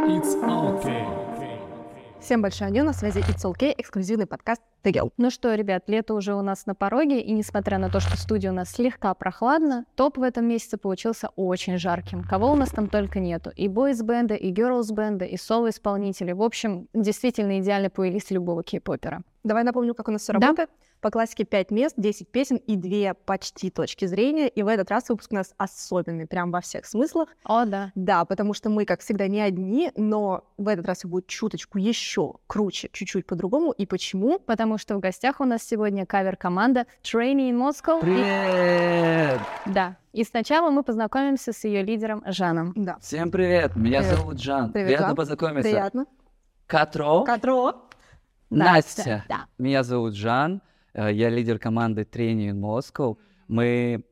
It's okay. Всем большое аню, на связи It's OK, эксклюзивный подкаст The Girl. Ну что, ребят, лето уже у нас на пороге, и несмотря на то, что студия у нас слегка прохладна, топ в этом месяце получился очень жарким. Кого у нас там только нету. И бойс-бенды, и герлс-бенды, и соло-исполнители. В общем, действительно идеальный плейлист любого кей-попера. Давай напомню, как у нас все Да. работает. По классике 5 мест, 10 песен и 2 почти точки зрения. И в этот раз выпуск у нас особенный, прям во всех смыслах. О, да. Да, потому что мы, как всегда, не одни, но в этот раз все будет чуточку еще круче, чуть-чуть по-другому. И почему? Потому что в гостях у нас сегодня кавер-команда Training in Moscow. И- Привет! Да. И сначала мы познакомимся с ее лидером Жаном. Да, Всем привет! Меня Привет. зовут Жан. Привет, Приятно Жан. познакомиться. приятно. Катро. Катро. Настя. Да. Меня зовут Жан. Э, Я лидер команды Training in Moscow. Мы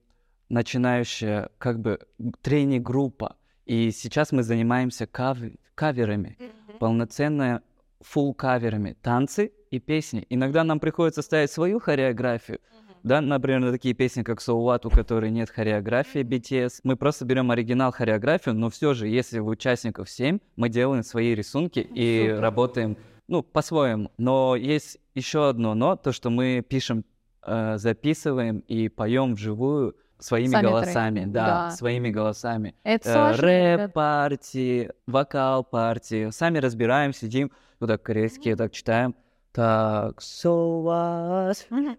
начинающая как бы тренинг-группа. И сейчас мы занимаемся кав- каверами. Полноценная фул каверами. Танцы и песни. Иногда нам приходится ставить свою хореографию. Да, например, на такие песни, как So What, у которой нет хореографии BTS. Мы просто берем оригинал хореографию, но все же, если у участников 7, мы делаем свои рисунки и Супер. работаем, ну, по-своему. Но есть еще одно но, то, что мы пишем, э, записываем и поем вживую своими Сами треки. голосами. Да, Да. своими голосами. Это Э, сложно, ребят. рэп-партии, вокал-партии. Сами разбираем, сидим, вот так корейский, вот так читаем. Так, so what?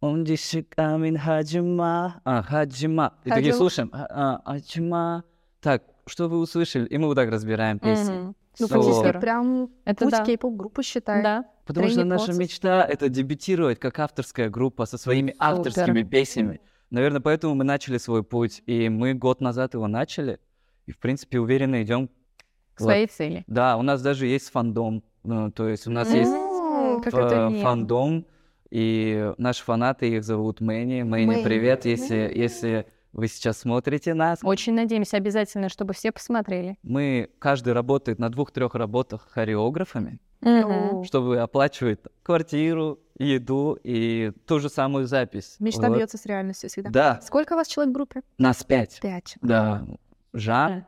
Он камин хаджима. А, хаджима. И такие слушаем. А, а, хаджима. Так, что вы услышали? И мы вот так разбираем песни. Ну, So- фактически прям Это путь да. кей-поп группы считает. Да. Потому что наша процесс. мечта — это дебютировать как авторская группа со своими Супер. авторскими песнями. Наверное, поэтому мы начали свой путь. И мы год назад его начали. И, в принципе, уверенно идем К своей цели. Да, у нас даже есть фандом. Ну, то есть у нас есть М, как ф- мило. фандом, и наши фанаты, их зовут Мэнни. Мэнни, Мэнни. привет, если, если вы сейчас смотрите нас. Очень надеемся обязательно, чтобы все посмотрели. Мы, каждый работает на двух-трех работах хореографами, О, чтобы оплачивать квартиру, еду и ту же самую запись. Мечта Вот. бьется с реальностью всегда. Да, Сколько у вас человек в группе? нас пять. Пять. Да, Жан,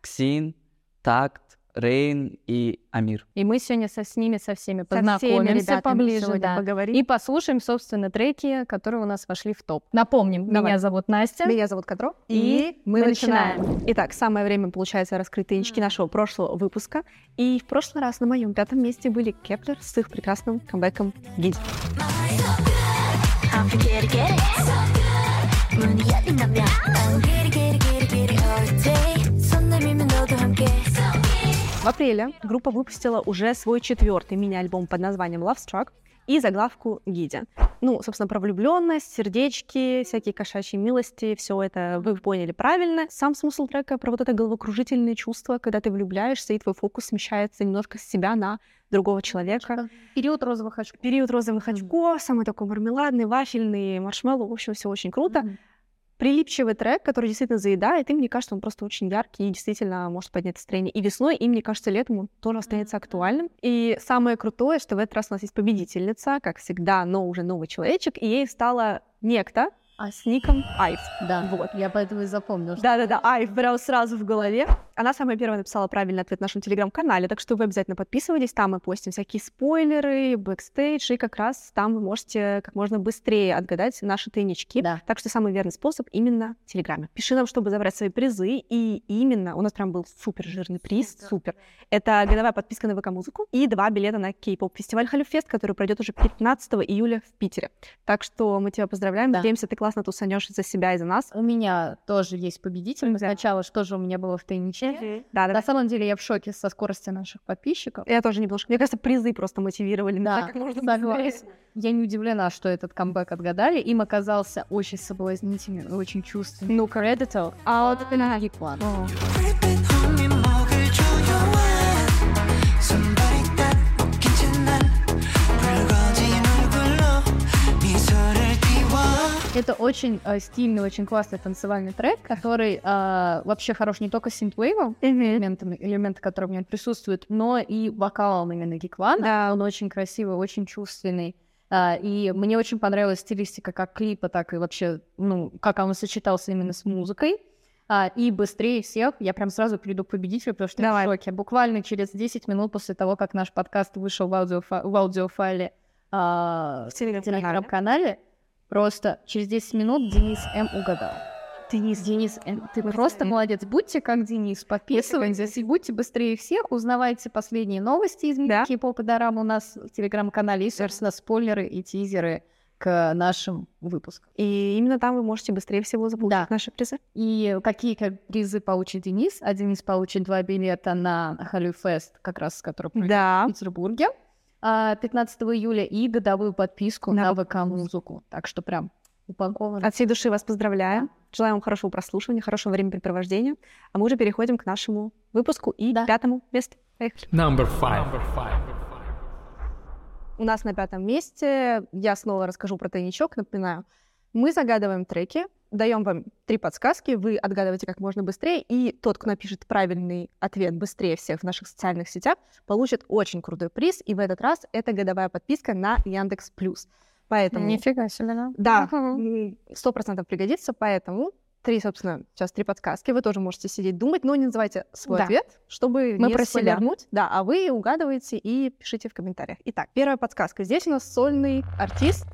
Ксин, Такт, Рейн и Амир. И мы сегодня со, с ними, со всеми Со всеми познакомимся поближе, да. поговорим. И послушаем, собственно, треки, которые у нас вошли в топ. Напомним, Давай. меня зовут Настя. Меня зовут Кадро, И и мы начинаем. начинаем. Итак, самое время, получается, раскрыть таинички нашего прошлого выпуска. И в прошлый раз на моем пятом месте были Kep1er с их прекрасным камбэком Giddy. I'm В апреле группа выпустила уже свой четвертый мини-альбом под названием Love Struck и заглавку Гиди. Ну, собственно, про влюбленность, сердечки, всякие кошачьи милости, все это вы поняли правильно. Сам смысл трека про вот это головокружительное чувство, когда ты влюбляешься, и твой фокус смещается немножко с себя на другого человека. Период розовых очков. Период розовых очков, самый такой мармеладный, вафельный, маршмеллоу, в общем, все очень круто. Прилипчивый трек, который действительно заедает, и мне кажется, он просто очень яркий и действительно может поднять настроение. И весной, и, мне кажется, летом он тоже останется актуальным. И самое крутое, что в этот раз у нас есть победительница, как всегда, но уже новый человечек, и ей стала некто а с ником Айв. Да, Вот. Я поэтому и запомнила. что- Да-да-да, Айв прям сразу в голове. Она самая первая написала правильный ответ в нашем телеграм-канале, так что вы обязательно подписывайтесь, там мы постим всякие спойлеры, бэкстейдж, и как раз там вы можете как можно быстрее отгадать наши тайнички. Да. Так что самый верный способ именно в Телеграме. Пиши нам, чтобы забрать свои призы, и именно у нас прям был супер жирный приз, супер. Это годовая подписка на ВК-музыку и два билета на кей-поп фестиваль Халюфест, который пройдет уже 15 июля в Питере. Так что мы тебя поздравляем, Да. надеемся, ты классно тусанешь за себя и за нас. У меня тоже есть победитель. Да. Сначала, что же у меня было в тайничке. Да, да, На самом деле я в шоке со скорости наших подписчиков. Я тоже немножко. Мне кажется, призы просто мотивировали. на Да, так, как можно согласна. Я не удивлена, что этот камбэк отгадали. Им оказался очень соблазнительный, очень чувственный. Ну, Predator. А вот Именно Это очень э, стильный, очень классный танцевальный трек, который э, вообще хорош не только синтвейвом, элементами, элементы, которые в нем присутствуют, но и вокалом именно Гиквана. Да. Он очень красивый, очень чувственный. А, и мне очень понравилась стилистика как клипа, так и вообще, ну, как он сочетался именно с музыкой. А, и быстрее всех я прям сразу перейду к победителю, потому что Давай. я в шоке. Буквально через 10 минут после того, как наш подкаст вышел в, аудиофа- в аудиофайле а, В телеграм-канале. Просто через 10 минут Денис М. угадал. Денис, Денис М. Ты просто молодец. Будьте как Денис, подписывайтесь и будьте быстрее всех, узнавайте последние новости из мира Да. кей-попа дорам у нас в телеграм-канале и, собственно, спойлеры и тизеры к нашим выпускам. И именно там вы можете быстрее всего заполучить Да. наши призы. И какие как призы получит Денис? А Денис получит два билета на Халю Фест, как раз который Да. в Петербурге 15 июля, и годовую подписку На на ВК-музыку. Так что прям упаковано. От всей души вас поздравляем. Желаем вам хорошего прослушивания, хорошего времяпрепровождения. А мы уже переходим к нашему выпуску и Да. пятому месту. Поехали. Number five. У нас на пятом месте, я снова расскажу про тайничок, напоминаю. Мы загадываем треки, даем вам три подсказки, вы отгадываете как можно быстрее, и тот, кто напишет правильный ответ быстрее всех в наших социальных сетях, получит очень крутой приз, и в этот раз это годовая подписка на Яндекс Плюс. Поэтому... Нифига себе, да? Да, сто процентов пригодится, поэтому три, собственно, сейчас три подсказки. Вы тоже можете сидеть думать, но не называйте свой Да. ответ, чтобы Мы не про себя. спойлернуть. Да, а вы угадываете и пишите в комментариях. Итак, первая подсказка. Здесь у нас сольный артист,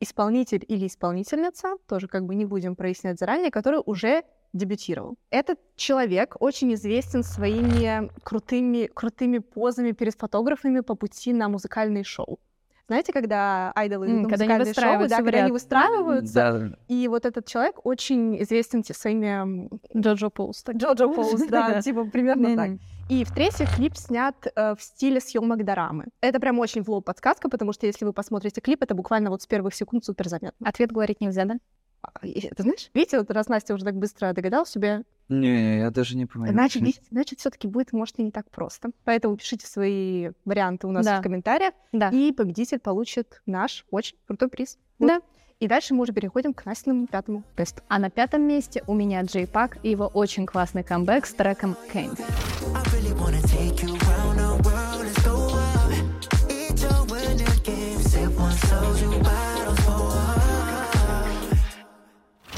исполнитель или исполнительница, тоже как бы не будем прояснять заранее, который уже дебютировал. Этот человек очень известен своими крутыми, крутыми позами перед фотографами по пути на музыкальные шоу. Знаете, когда айдолы идут на когда они музыкальные шоу, выстраиваются да, когда они выстраиваются, Да, и вот этот человек очень известен те- своими Джоджо Пулс. Джоджо Поуз, да, типа примерно так. И в-третьих, клип снят э, в стиле съемок дорамы. Это прям очень в лоб подсказка, потому что если вы посмотрите клип, это буквально вот с первых секунд супер заметно. Ответ говорить нельзя, да? А, Ты знаешь, видите, вот раз Настя уже так быстро догадалась себе, Не, я даже не понимаю. значит, видите, значит, все-таки будет, может, и не так просто. Поэтому пишите свои варианты у нас Да. в комментариях, Да. и победитель получит наш очень крутой приз. Вот. Да. И дальше мы уже переходим к Настиному пятому тесту. А на пятом месте у меня Джей Пак и его очень классный камбэк с треком Candy.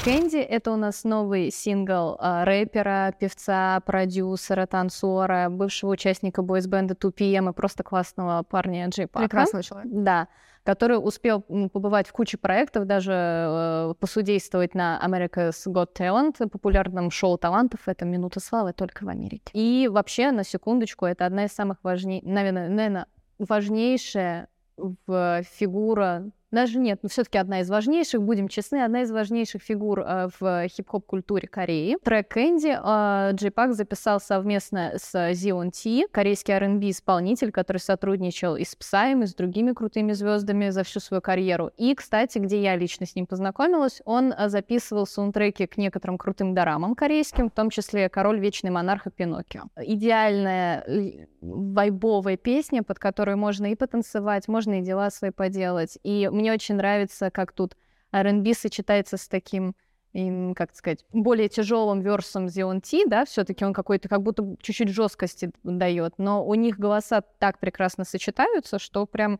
Кэнди — это у нас новый сингл а, рэпера, певца, продюсера, танцора, бывшего участника бойсбенда 2PM и просто классного парня Джей Пака. Прекрасный человек. Да, который успел побывать в куче проектов, даже э, посудействовать на America's Got Talent, популярном шоу талантов. Это «Минута славы» только в Америке. И вообще, на секундочку, это одна из самых важнейших, наверное, наверное, важнейшая в фигура, даже нет, но все-таки одна из важнейших, будем честны, одна из важнейших фигур э, в хип-хоп культуре Кореи. Трек Кэнди э, Джей Пак записал совместно с Zion T, корейский R&B исполнитель, который сотрудничал и с Псаем, и с другими крутыми звездами за всю свою карьеру. И, кстати, где я лично с ним познакомилась, он э, записывал саундтреки к некоторым крутым дорамам корейским, в том числе «Король Вечный Монарх» и «Пиноккио». Идеальная э, вайбовая песня, под которую можно и потанцевать, можно и дела свои поделать. И мне очень нравится, как тут R&B сочетается с таким им, как сказать, более тяжелым версом T, да, все-таки он какой-то как будто чуть-чуть жесткости дает, но у них голоса так прекрасно сочетаются, что прям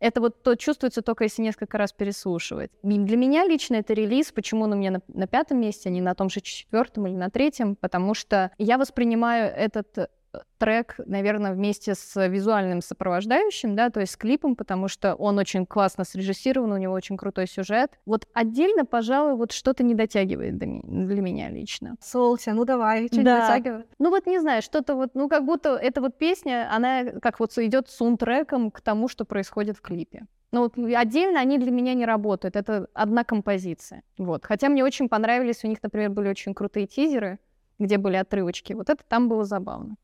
это вот то чувствуется только если несколько раз переслушивать. Для меня лично это релиз, почему он у меня на, на пятом месте, а не на том же четвертом или на третьем, потому что я воспринимаю этот трек, наверное, вместе с визуальным сопровождающим, да, то есть с клипом, потому что он очень классно срежиссирован, у него очень крутой сюжет. Вот отдельно, пожалуй, вот что-то не дотягивает до ми- для меня лично. Солся, ну давай, что-нибудь Да. затягивай. Ну вот не знаю, что-то вот, ну как будто эта вот песня, она как вот идет саундтреком к тому, что происходит в клипе. Ну вот отдельно они для меня не работают, это одна композиция. Вот. Хотя мне очень понравились, у них, например, были очень крутые тизеры, где были отрывочки. Вот это там было забавно.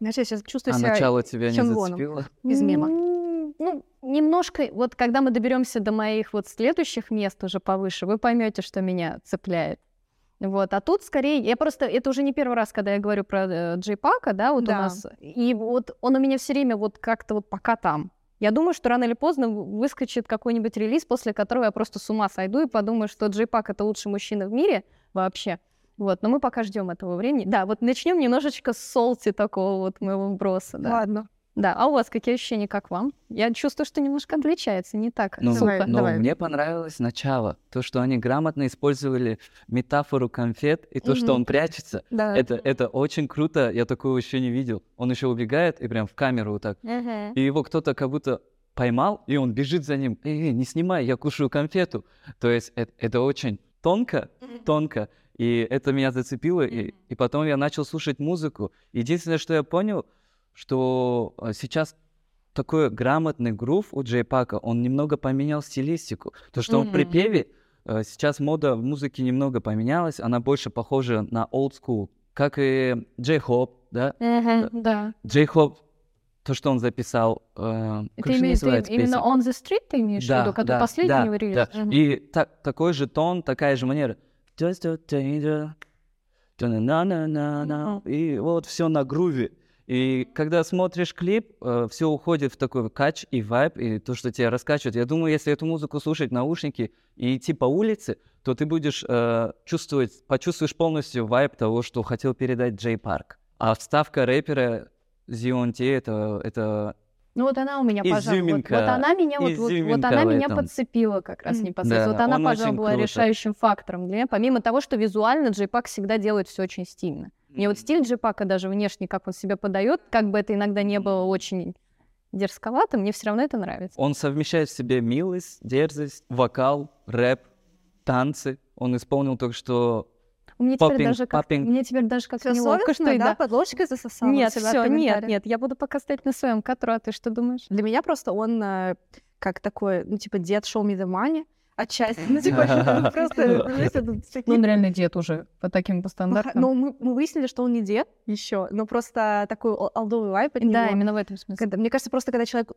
Знаешь, я сейчас чувствую А себя начало тебя не зацепило? из мема. М, Ну, немножко, вот когда мы доберемся до моих вот следующих мест уже повыше, вы поймете, что меня цепляет. Вот, а тут скорее, я просто, это уже не первый раз, когда я говорю про э, Джей Пака, да, вот Да. у нас, и вот он у меня все время вот как-то вот пока там. Я думаю, что рано или поздно выскочит какой-нибудь релиз, после которого я просто с ума сойду и подумаю, что Джей Пак это лучший мужчина в мире вообще. Вот, но мы пока ждем этого времени. Да, вот начнем немножечко с солти такого вот моего вброса, да. Ладно. Да, а у вас какие ощущения, как вам? Я чувствую, что немножко отличается, не так Ну, сухо. но давай. мне понравилось начало. То, что они грамотно использовали метафору конфет, и то, что Мгм. он прячется. Да. Это, это очень круто, я такого еще не видел. Он еще убегает и прям в камеру вот так. Мгм. И его кто-то как будто поймал, и он бежит за ним. Эй, эй, не снимай, я кушаю конфету. То есть это, это очень тонко, тонко. И это меня зацепило. И, и потом я начал слушать музыку. Единственное, что я понял, что э, сейчас такой грамотный грув у Джей Пака, он немного поменял стилистику. То, что он в припеве, э, сейчас мода в музыке немного поменялась, она больше похожа на old school, как и Джей Хоп, да? Мгм, Да. Джей Хоп, то, что он записал, э, Ты имеешь ты именно? On the Street ты имеешь в виду, который последний да, релиз? да. Мгм. И так, такой же тон, такая же манера. И вот все на груве. И когда смотришь клип, все уходит в такой кач и вайб, и то, что тебя раскачивает. Я думаю, если эту музыку слушать наушники и идти по улице, то ты будешь э, чувствовать, почувствуешь полностью вайб того, что хотел передать Джей Парк. А вставка рэпера Зионти это, это Ну вот она у меня, пожалуй, вот, вот она меня, вот, вот, вот она меня подцепила как раз непосредственно. Да, вот она, он пожалуй, была круто. решающим фактором для меня, помимо того, что визуально Пак всегда делает все очень стильно. Мне вот стиль Пака даже внешне, как он себя подает, как бы это иногда не было очень дерзковато, мне все равно это нравится. Он совмещает в себе милость, дерзость, вокал, рэп, танцы. Он исполнил только что... Мне теперь Поппинг, даже как поппинг. мне теперь даже как Всё неловко, что да, да. под ложечкой засосала Нет, все, нет, нет, я буду пока стоять на своем катру, а ты что думаешь? Для меня просто он э, как такой, ну, типа, дед show me the money, отчасти. Ну, типа, просто, знаешь, это такие- реально дед уже по таким по Ну, х- Ну, мы, выяснили, что он не дед еще, но просто такой олдовый вайп от Да, именно в этом смысле. Мне кажется, просто когда человек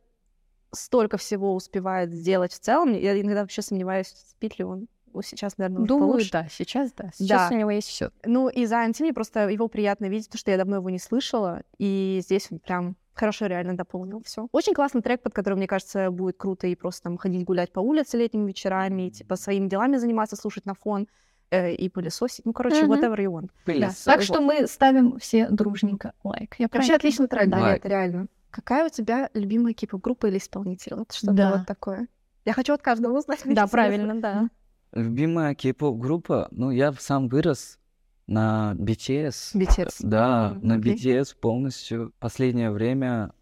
столько всего успевает сделать в целом, я иногда вообще сомневаюсь, спит ли он. Сейчас, наверное, уже Думаю, получше. да, сейчас да. Сейчас Да. у него есть все. Ну, и за Антини просто его приятно видеть, потому что я давно его не слышала, и здесь он прям хорошо реально дополнил все. Очень классный трек, под которым, мне кажется, будет круто и просто там ходить гулять по улице летними вечерами, и, типа своими делами заниматься, слушать на фон э, и пылесосить. Ну, короче, Мгм. whatever you want. Пылесос. Так что мы ставим все дружненько лайк. Я Вообще отличный трек, да, Лайк. это реально. Какая у тебя любимая кипа-группа или исполнитель? Вот что-то Да. вот такое. Я хочу от каждого узнать. Да, правильно, да. Любимая кей-поп группа, ну, я сам вырос на BTS. BTS. Да, Мгм, на окей. BTS полностью. Последнее время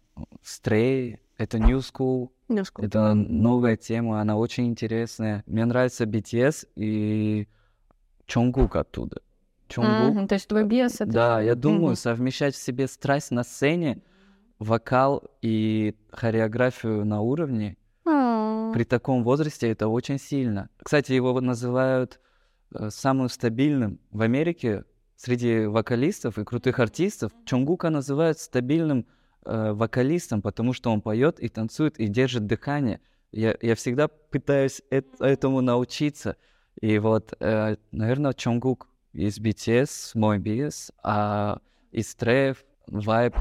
Stray, это New School, Немножко. это новая тема, она очень интересная. Мне нравится BTS и Чонгук оттуда. Чонгук. Мгм, То есть твой биос это... Да, я думаю, Мгм. совмещать в себе страсть на сцене, вокал и хореографию на уровне При таком возрасте это очень сильно. Кстати, его называют э, самым стабильным в Америке среди вокалистов и крутых артистов. Чонгука называют стабильным э, вокалистом, потому что он поет и танцует и держит дыхание. Я, я всегда пытаюсь эт- этому научиться. И вот, э, наверное, Чонгук из BTS, мой BS, а из Трэв, Вайб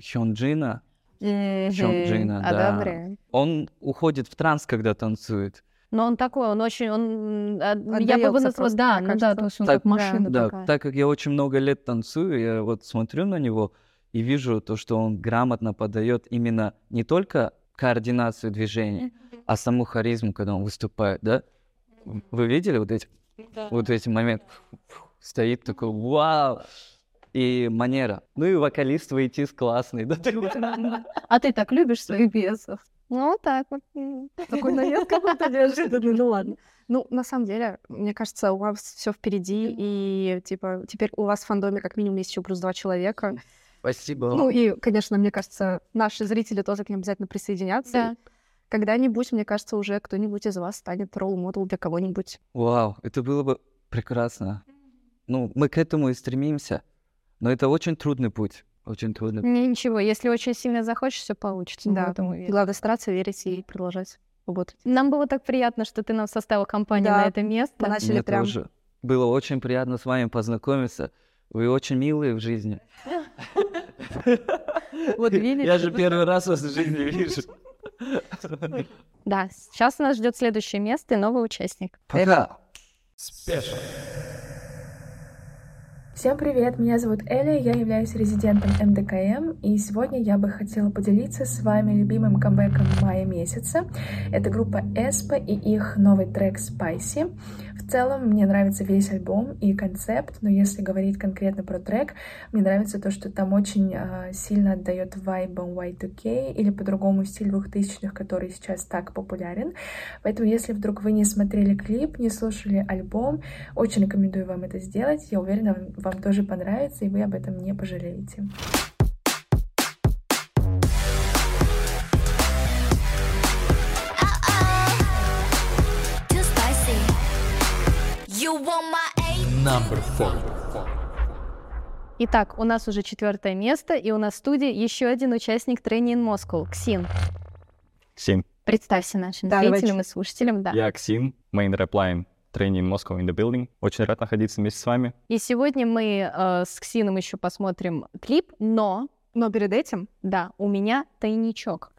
Хёнджина, Мгм. Чонджина, да. Одобряю. Он уходит в транс, когда танцует. Но он такой, он очень, он, а, я бы Отдаётся назвала, просто, да, ну да, то есть он Так, как машина Да, такая. так как я очень много лет танцую, я вот смотрю на него и вижу то, что он грамотно подает именно не только координацию движений, а саму харизму, когда он выступает, да? Вы видели вот эти, вот эти моменты? Стоит такой, вау! И манера. Ну и вокалист Вейтис классный, да? А ты так любишь своих биосов? Ну, вот так вот. Такой наезд какой-то неожиданный, ну ладно. Ну, на самом деле, мне кажется, у вас все впереди, и, типа, теперь у вас в фандоме как минимум есть еще плюс два человека. Спасибо. Ну и, конечно, мне кажется, наши зрители тоже к ним обязательно присоединятся. Да. Когда-нибудь, мне кажется, уже кто-нибудь из вас станет ролл-модел для кого-нибудь. Вау, это было бы прекрасно. Ну, мы к этому и стремимся. Но это очень трудный путь. Очень трудный Не, Ничего, если очень сильно захочешь, все получится. Да. Главное стараться, верить и продолжать работать. Нам было так приятно, что ты нам составил компанию Да. на это место. Мы начали Мне прям... тоже. Было очень приятно с вами познакомиться. Вы очень милые в жизни. Вот видите? Я же первый раз вас в жизни вижу. Да, сейчас нас ждет следующее место и новый участник. Пока. Всем привет, меня зовут Эля, я являюсь резидентом МДКМ, и сегодня я бы хотела поделиться с вами любимым камбэком мая месяца. Это группа Эспа и их новый трек Spicy. В целом мне нравится весь альбом и концепт, но если говорить конкретно про трек, мне нравится то, что там очень а, сильно отдает вайбом Y2K или по-другому стиль 2000-х, который сейчас так популярен. Поэтому если вдруг вы не смотрели клип, не слушали альбом, очень рекомендую вам это сделать. Я уверена, вам тоже понравится, и вы об этом не пожалеете. Number four. Итак, у нас уже четвертое место, и у нас в студии еще один участник Trainee in Moscow, Ксин. Всем. Представься нашим Да, зрителям давайте. и слушателям, да. Я Ксин, main rap line Trainee in Moscow in the building. Очень рад находиться вместе с вами. И сегодня мы э, с Ксином еще посмотрим клип, но, Но перед этим, да, у меня тайничок.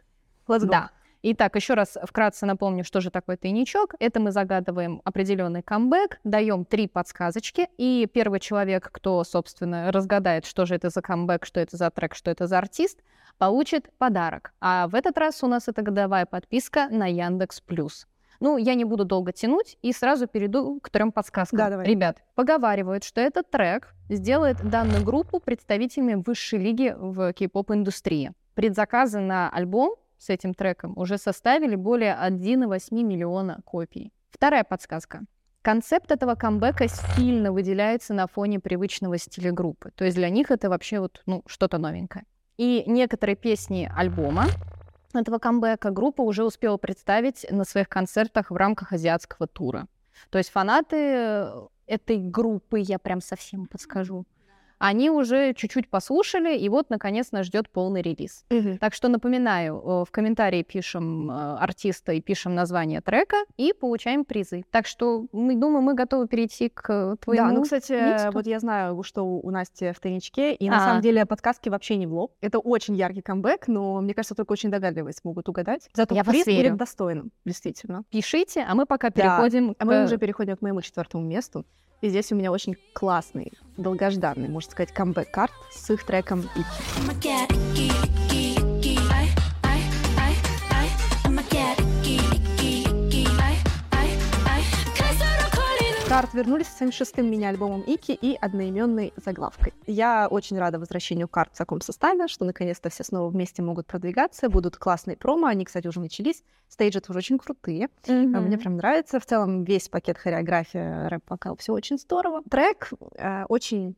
let's go. Да. Итак, еще раз вкратце напомню, что же такое тайничок. Это мы загадываем определенный камбэк, даем три подсказочки, и первый человек, кто, собственно, разгадает, что же это за камбэк, что это за трек, что это за артист, получит подарок. А в этот раз у нас это годовая подписка на Яндекс Плюс. Ну, я не буду долго тянуть и сразу перейду к трем подсказкам. Да, давай. Ребят, поговаривают, что этот трек сделает данную группу представителями высшей лиги в кей-поп-индустрии. Предзаказы на альбом с этим треком уже составили более 1,8 миллиона копий. Вторая подсказка. Концепт этого камбэка сильно выделяется на фоне привычного стиля группы. То есть для них это вообще вот, ну, что-то новенькое. И некоторые песни альбома этого камбэка группа уже успела представить на своих концертах в рамках азиатского тура. То есть фанаты э, этой группы, я прям совсем подскажу, они уже чуть-чуть послушали, и вот, наконец, нас ждет полный релиз. Мгм. Так что напоминаю, в комментарии пишем э, артиста и пишем название трека и получаем призы. Так что мы думаю, мы готовы перейти к твоему. Да, ну, кстати, месту. вот я знаю, что у Насти в тайничке, и на А. самом деле подсказки вообще не в лоб. Это очень яркий камбэк, но мне кажется, только очень догадливые смогут угадать. Зато Я приз будет достойным, действительно. Пишите, а мы пока Да. переходим А к... мы уже переходим к моему четвертому месту. И здесь у меня очень классный, долгожданный, можно сказать, камбэк-карт с их треком «Ики». Карт вернулись со своим шестым мини-альбомом Ики и одноименной заглавкой. Я очень рада возвращению карт в таком составе, что наконец-то все снова вместе могут продвигаться, будут классные промо, они, кстати, уже начались, стейджи тоже очень крутые. А Мне прям нравится. В целом весь пакет хореография, рэп-вокал, все очень здорово. Трек э, очень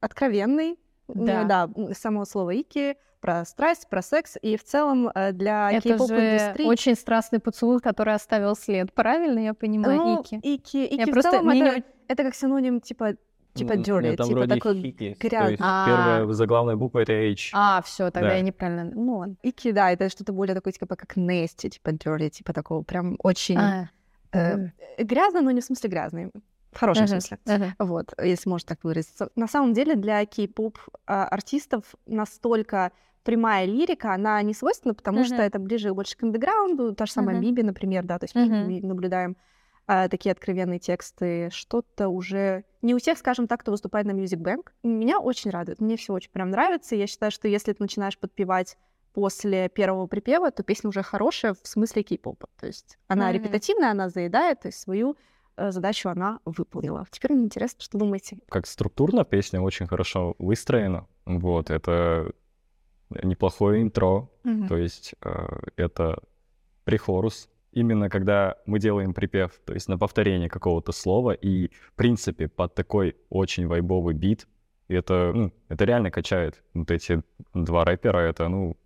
откровенный. Да. Э, да, само слово Ики про страсть, про секс. И в целом э, для Это же кей-поп-индустрии... очень страстный поцелуй, который оставил след. Правильно я понимаю, Ну, Ики? Ики, Ики Я в просто- целом это, это как синоним типа типа dirty, типа вроде такой хики, грязный. То есть А. первая заглавная буква — это H. А, все, тогда Да. я неправильно. Ну ладно. Ики, да, это что-то более такое, типа как nasty, типа dirty, типа такого прям очень А, э, грязно, но не в смысле грязный, в хорошем Мгм, смысле. ага. Вот, если можно так выразиться. На самом деле для кей-поп а, артистов настолько прямая лирика, она не свойственна, потому Мгм. что это ближе больше к андеграунду, та же самая Мгм. Биби, например, да, то есть Мгм. мы наблюдаем а, такие откровенные тексты, что-то уже не у всех, скажем так, кто выступает на Music Bank. Меня очень радует, мне все очень прям нравится. Я считаю, что если ты начинаешь подпевать после первого припева, то песня уже хорошая в смысле кей-попа. То есть она Мгм. репетативная, она заедает, то есть свою задачу она выполнила. Теперь мне интересно, что думаете. Как структурно песня очень хорошо выстроена. Вот, это неплохое интро. То есть э, это прихорус. Именно когда мы делаем припев, то есть на повторение какого-то слова, и, в принципе, под такой очень вайбовый бит, это, ну, это реально качает. Вот эти два рэпера, это, ну,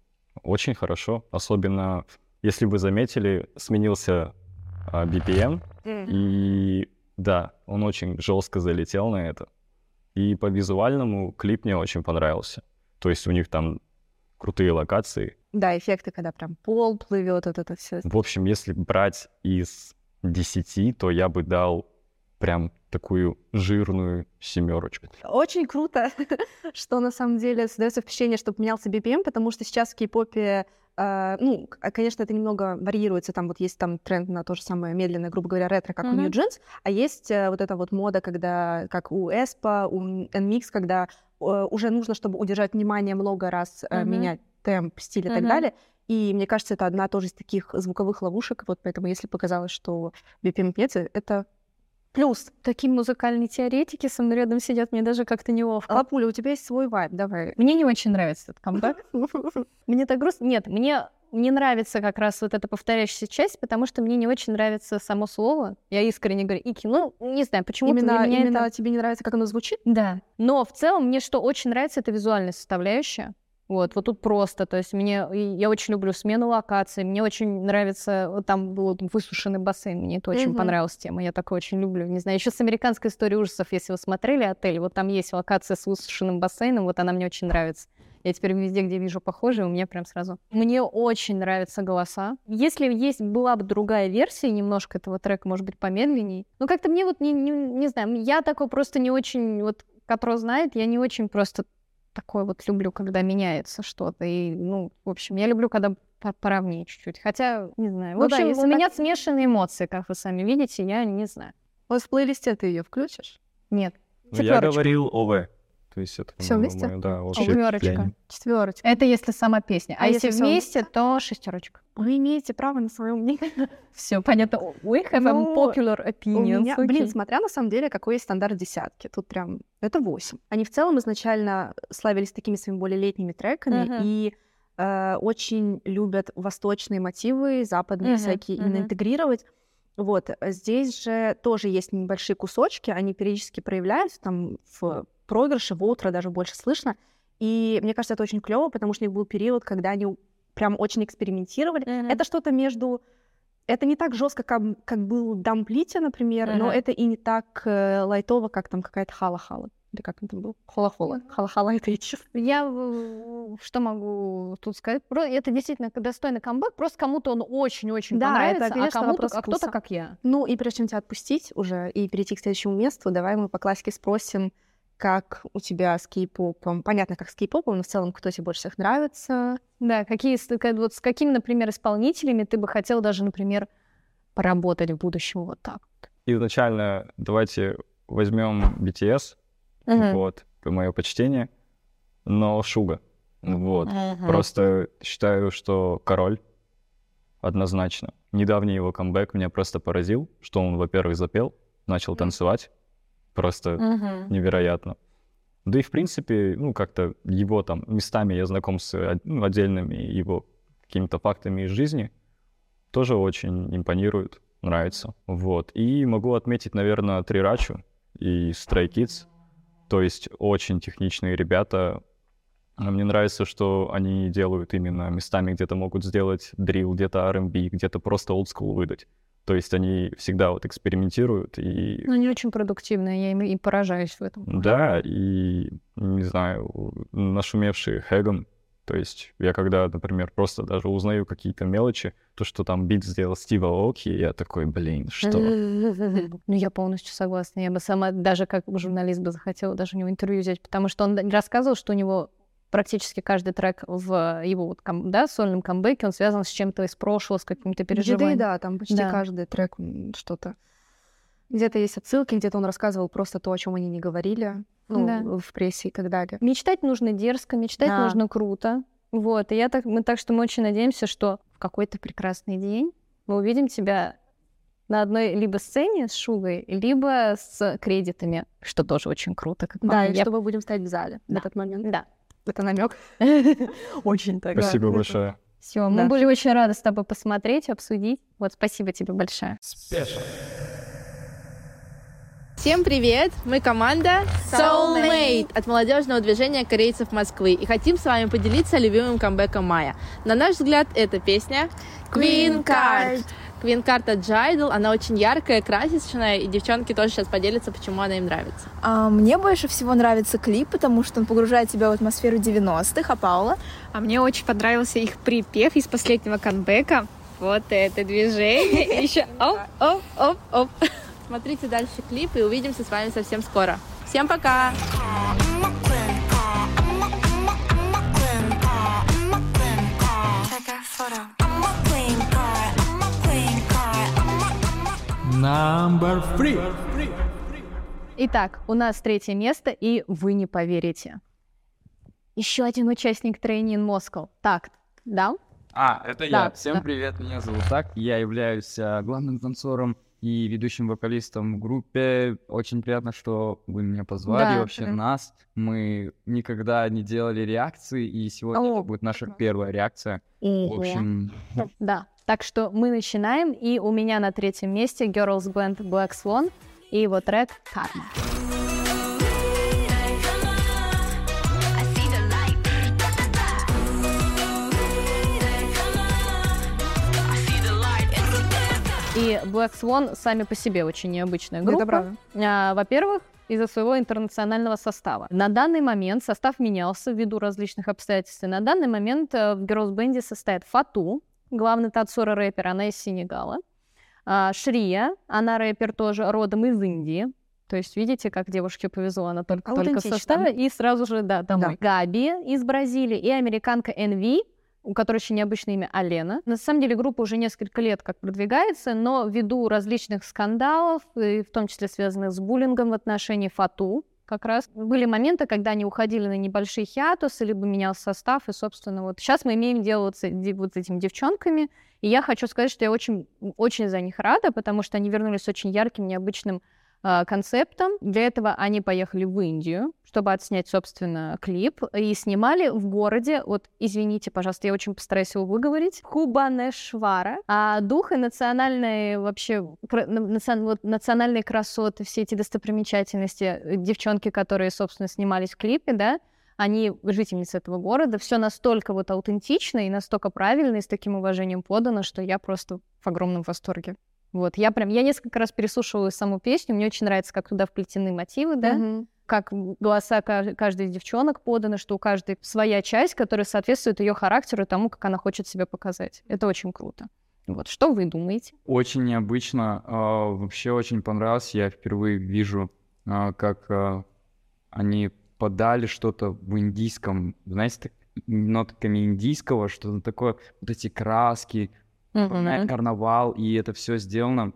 очень хорошо. Особенно, если вы заметили, сменился а, BPM, и да, он очень жестко залетел на это. И по визуальному клип мне очень понравился. То есть у них там крутые локации. Да, эффекты, когда прям пол плывет, вот это все. В общем, если брать из 10, то я бы дал прям такую жирную семерочку. Очень круто, что на самом деле создается впечатление, что поменялся BPM, потому что сейчас в кей-попе, э, ну, к- конечно, это немного вариируется, там вот есть там тренд на то же самое медленное, грубо говоря, ретро, как у Мгм. New Jeans, а есть э, вот эта вот мода, когда, как у Эспа, у NMIX, когда э, уже нужно, чтобы удержать внимание много раз, э, Мгм. менять темп, стиль и так Мгм. далее. И мне кажется, это одна тоже из таких звуковых ловушек, вот поэтому если показалось, что BPM меняется, это плюс. Такие музыкальные теоретики со мной рядом сидят, мне даже как-то неловко. Папуля, у тебя есть свой вайб, давай. Мне не очень нравится этот камбэк. Мне так грустно. Нет, мне не нравится как раз вот эта повторяющаяся часть, потому что мне не очень нравится само слово. Я искренне говорю, Ики, ну, не знаю, почему-то Именно, меня именно это... тебе не нравится, как оно звучит? Да. Но в целом мне что очень нравится, это визуальная составляющая. Вот, вот тут просто, то есть мне, я очень люблю смену локаций, мне очень нравится, вот там был высушенный бассейн, мне это очень Мгм. понравилась тема, я такое очень люблю. Не знаю, еще с американской историей ужасов, если вы смотрели отель, вот там есть локация с высушенным бассейном, вот она мне очень нравится. Я теперь везде, где вижу похожие, у меня прям сразу. Мне очень нравятся голоса. Если есть была бы другая версия, немножко этого трека, может быть, помедленней. Ну, как-то мне вот не, не, не знаю, я такой просто не очень, вот, который знает, я не очень просто такое вот люблю, когда меняется что-то. И, ну, в общем, я люблю, когда по- поровнее чуть-чуть. Хотя, не знаю. В Ну да, общем, если у так- меня смешанные эмоции, как вы сами видите, я не знаю. Вот в плейлисте ты ее включишь? Нет. Ну, я говорил ОВ. То есть это Всё моё- вместе? моё, да, Четвёрочка. впечатление. Четверочка. Это если сама песня. А, А если, вместе, то шестерочка. Вы имеете право на свое мнение. Все, понятно. We have a Ну, popular У opinion. меня, блин, смотря на самом деле, какой есть стандарт десятки. Тут прям это 8. Они в целом изначально славились такими своими более летними треками Мгм. и э, очень любят восточные мотивы, западные Мгм, всякие, именно мгм. интегрировать. Вот, э, здесь же тоже есть небольшие кусочки, они периодически проявляются, там в проигрыше, в утро даже больше слышно. И мне кажется, это очень клево, потому что у них был период, когда они прям очень экспериментировали. Мгм. Это что-то между... Это не так жестко, как, как был Дамплите, например, но Мгм. это и не так э, лайтово, как там какая-то хала-хала. Или как он там был? Хола-хола. Хала-хала это и честно. Я что могу тут сказать? Это действительно достойный камбэк. Просто кому-то он очень-очень Да, понравится, это, конечно, а кому-то, а кто-то как я. Ну и прежде чем тебя отпустить уже и перейти к следующему месту, давай мы по классике спросим, как у тебя с кей-попом. Понятно, как с кей-попом, но в целом, кто тебе больше всех нравится? Да, какие, вот с какими, например, исполнителями ты бы хотел даже, например, поработать в будущем вот так? Изначально давайте возьмем BTS, Мгм. вот, мое почтение, но Шуга, вот. Мгм. Просто считаю, что король однозначно. Недавний его камбэк меня просто поразил, что он, во-первых, запел, начал танцевать, просто Мгм. невероятно. Да и, в принципе, ну, как-то его там местами я знаком с ну, отдельными его какими-то фактами из жизни, тоже очень импонирует, нравится. Вот. И могу отметить, наверное, Трирачу и Stray Kids, то есть очень техничные ребята. А Мне нравится, что они делают именно местами, где-то могут сделать дрил, где-то R&B, где-то просто олдскул выдать. То есть они всегда вот экспериментируют и Ну, не очень продуктивная, я им и поражаюсь в этом. да, и, не знаю, нашумевшие хэгом. То есть я когда, например, просто даже узнаю какие-то мелочи, то, что там бит сделал Стива Оки, я такой, блин, что? Ну, я полностью согласна. Я бы сама, даже как журналист бы захотела даже у него интервью взять, потому что он рассказывал, что у него практически каждый трек в его вот кам- да, сольном камбэке, он связан с чем-то из прошлого, с каким-то переживанием. да, там почти Да. каждый трек что-то. Где-то есть отсылки, где-то он рассказывал просто то, о чем они не говорили, ну, Да. в прессе и так далее. Мечтать нужно дерзко, мечтать Да. нужно круто. Вот, и я так, мы так что мы очень надеемся, что в какой-то прекрасный день мы увидим тебя на одной либо сцене с Шугой, либо с кредитами, что тоже очень круто. Как Да, и Я- что мы будем стоять в зале в Да. этот момент. Да. Это намек. Очень так. Спасибо большое. Все, мы были очень рады с тобой посмотреть, обсудить. Вот, спасибо тебе большое. Всем привет! Мы команда Soulmate от молодежного движения корейцев Москвы и хотим с вами поделиться любимым камбэком Мая. На наш взгляд, это песня Queen Card. От Джайдл, она очень яркая, красочная, и девчонки тоже сейчас поделятся, почему она им нравится. А, Мне больше всего нравится клип, потому что он погружает тебя в атмосферу 90-х, а Паула? А мне очень понравился их припев из последнего камбэка. Вот это движение. Еще оп, оп, оп, оп. смотрите дальше клип и увидимся с вами совсем скоро. Всем пока! Number three. Итак, у нас третье место, и вы не поверите. Еще один участник Training Moscow. Так, да? А, это Да, я. Всем да. привет, меня зовут Так. Я являюсь а, главным танцором и ведущим вокалистом в группе. Очень приятно, что вы меня позвали, Да, вообще мгм. нас. Мы никогда не делали реакции, и сегодня О, это будет наша первая реакция. В Ого. общем, Да. Так что мы начинаем, и у меня на третьем месте Girls Band Black Swan и его трек «Karma». И Black Swan сами по себе очень необычная Это группа. А, Во-первых, из-за своего интернационального состава. На данный момент состав менялся ввиду различных обстоятельств. На данный момент э, в Girls Band состоит Фату, главный танцор и рэпер, она из Сенегала. А, Шрия, она рэпер тоже родом из Индии. То есть видите, как девушке повезло, она только, только составе, и сразу же, да, домой. Габи из Бразилии и американка NV, у которой очень необычное имя Алена. На самом деле группа уже несколько лет как продвигается, но ввиду различных скандалов, в том числе связанных с буллингом в отношении Фату, как раз были моменты, когда они уходили на небольшие хиатусы, либо менялся состав, и, собственно, вот сейчас мы имеем дело вот с, этими девчонками, и я хочу сказать, что я очень, очень за них рада, потому что они вернулись с очень ярким, необычным концептом. Для этого они поехали в Индию, чтобы отснять, собственно, клип, и снимали в городе, вот, извините, пожалуйста, я очень постараюсь его выговорить, Хубанешвара. А дух и национальные вообще, национ- национальные красоты, все эти достопримечательности, э, девчонки, которые, собственно, снимались в клипе, да, они жительницы этого города, все настолько вот аутентично и настолько правильно и с таким уважением подано, что я просто в огромном восторге. Вот, я прям, я несколько раз переслушивала саму песню, мне очень нравится, как туда вплетены мотивы, да, Мгм. как голоса ка- каждой из девчонок поданы, что у каждой своя часть, которая соответствует ее характеру и тому, как она хочет себя показать. Это очень круто. Вот, что вы думаете? очень необычно. а, Вообще очень понравилось. Я впервые вижу, а, как а, они подали что-то в индийском, знаете, так, нотками индийского, что-то такое, вот эти краски, напоминает карнавал, и это все сделано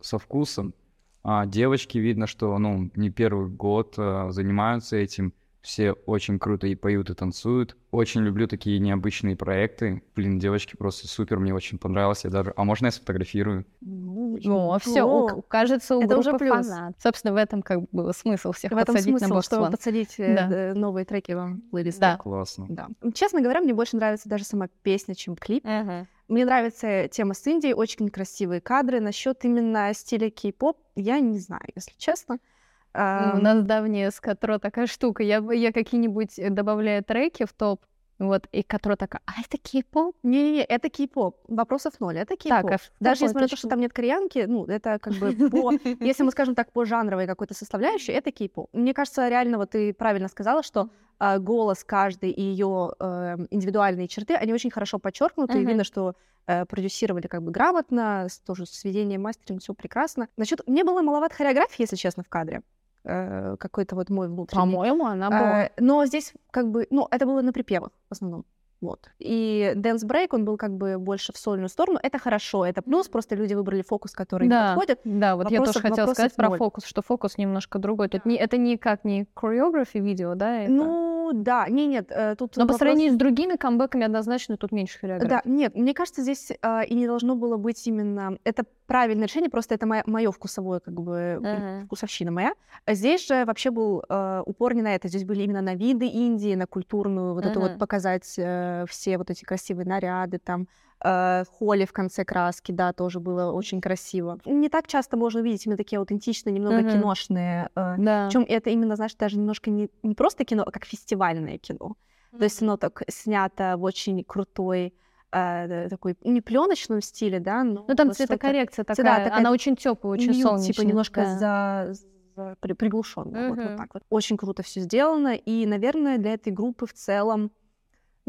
со вкусом. А девочки, видно, что, ну, не первый год а, занимаются этим, все очень круто и поют, и танцуют. Очень люблю такие необычные проекты. Блин, девочки просто супер, мне очень понравилось. Я даже... А можно я сфотографирую? О, все, О, кажется, у это уже плюс. фанат. Собственно, в этом как бы был смысл всех В этом подсадить на смысл, Black чтобы Swan. подсадить э, Да. э, новые треки вам в плейлист. Да. Классно. Да. Честно говоря, мне больше нравится даже сама песня, чем клип. Мне нравится тема с Индией, очень красивые кадры. Насчет именно стиля кей-поп я не знаю, если честно. Ну, У нас давняя с Катро такая штука. Я, я какие-нибудь э, добавляю треки в топ, вот, и Катро такая, а это кей-поп? Не-не-не, это кей-поп. Вопросов ноль. Это кей-поп. Так, а Даже несмотря на то, что там нет кореянки, ну, это как бы по... Если мы скажем так, по жанровой какой-то составляющей, это кей-поп. Мне кажется, реально, вот ты правильно сказала, что а, голос каждой и ее индивидуальные черты, они очень хорошо подчеркнуты, и Мгм. видно, что э, продюсировали как бы грамотно, с- тоже сведение, мастеринг, все прекрасно. Насчет... Мне было маловато хореографии, если честно, в кадре. Э, Какой-то вот мой внутренний. По-моему, она была. Э, Но здесь как бы, ну, это было на припевах в основном. Вот. И Dance Break, он был как бы больше в сольную сторону. Это хорошо, это плюс, просто люди выбрали фокус, который им Да, подходит. да, вот я Вопросов- тоже хотела сказать про ноль. фокус, что фокус немножко другой. Тут не, это никак не choreography видео, да? это- Ну, да, не, нет, э, тут Но по вопрос- сравнению с другими камбэками однозначно тут меньше хореографии. Да, нет, мне кажется, здесь а, и не должно было быть именно... Это правильное решение, просто это мое вкусовое, как бы, Ага. вкусовщина моя. Здесь же вообще был э, упор не на это. Здесь были именно на виды Индии, на культурную, вот это Ага. вот показать э, все вот эти красивые наряды, там, э, холли в конце краски, да, тоже было очень красиво. Не так часто можно увидеть именно такие аутентичные, немного Мгм. киношные. э, Да. Причем это именно, знаешь, даже немножко не, не просто кино, а как фестивальное кино. То есть оно так снято в очень крутой э, такой не пленочном стиле, да, но Ну там вот цветокоррекция такая, да, такая она очень теплая, очень нюд, солнечная. типа немножко да. за, при- приглушённая, вот, вот Мгм. так вот. Очень круто все сделано, и, наверное, для этой группы в целом,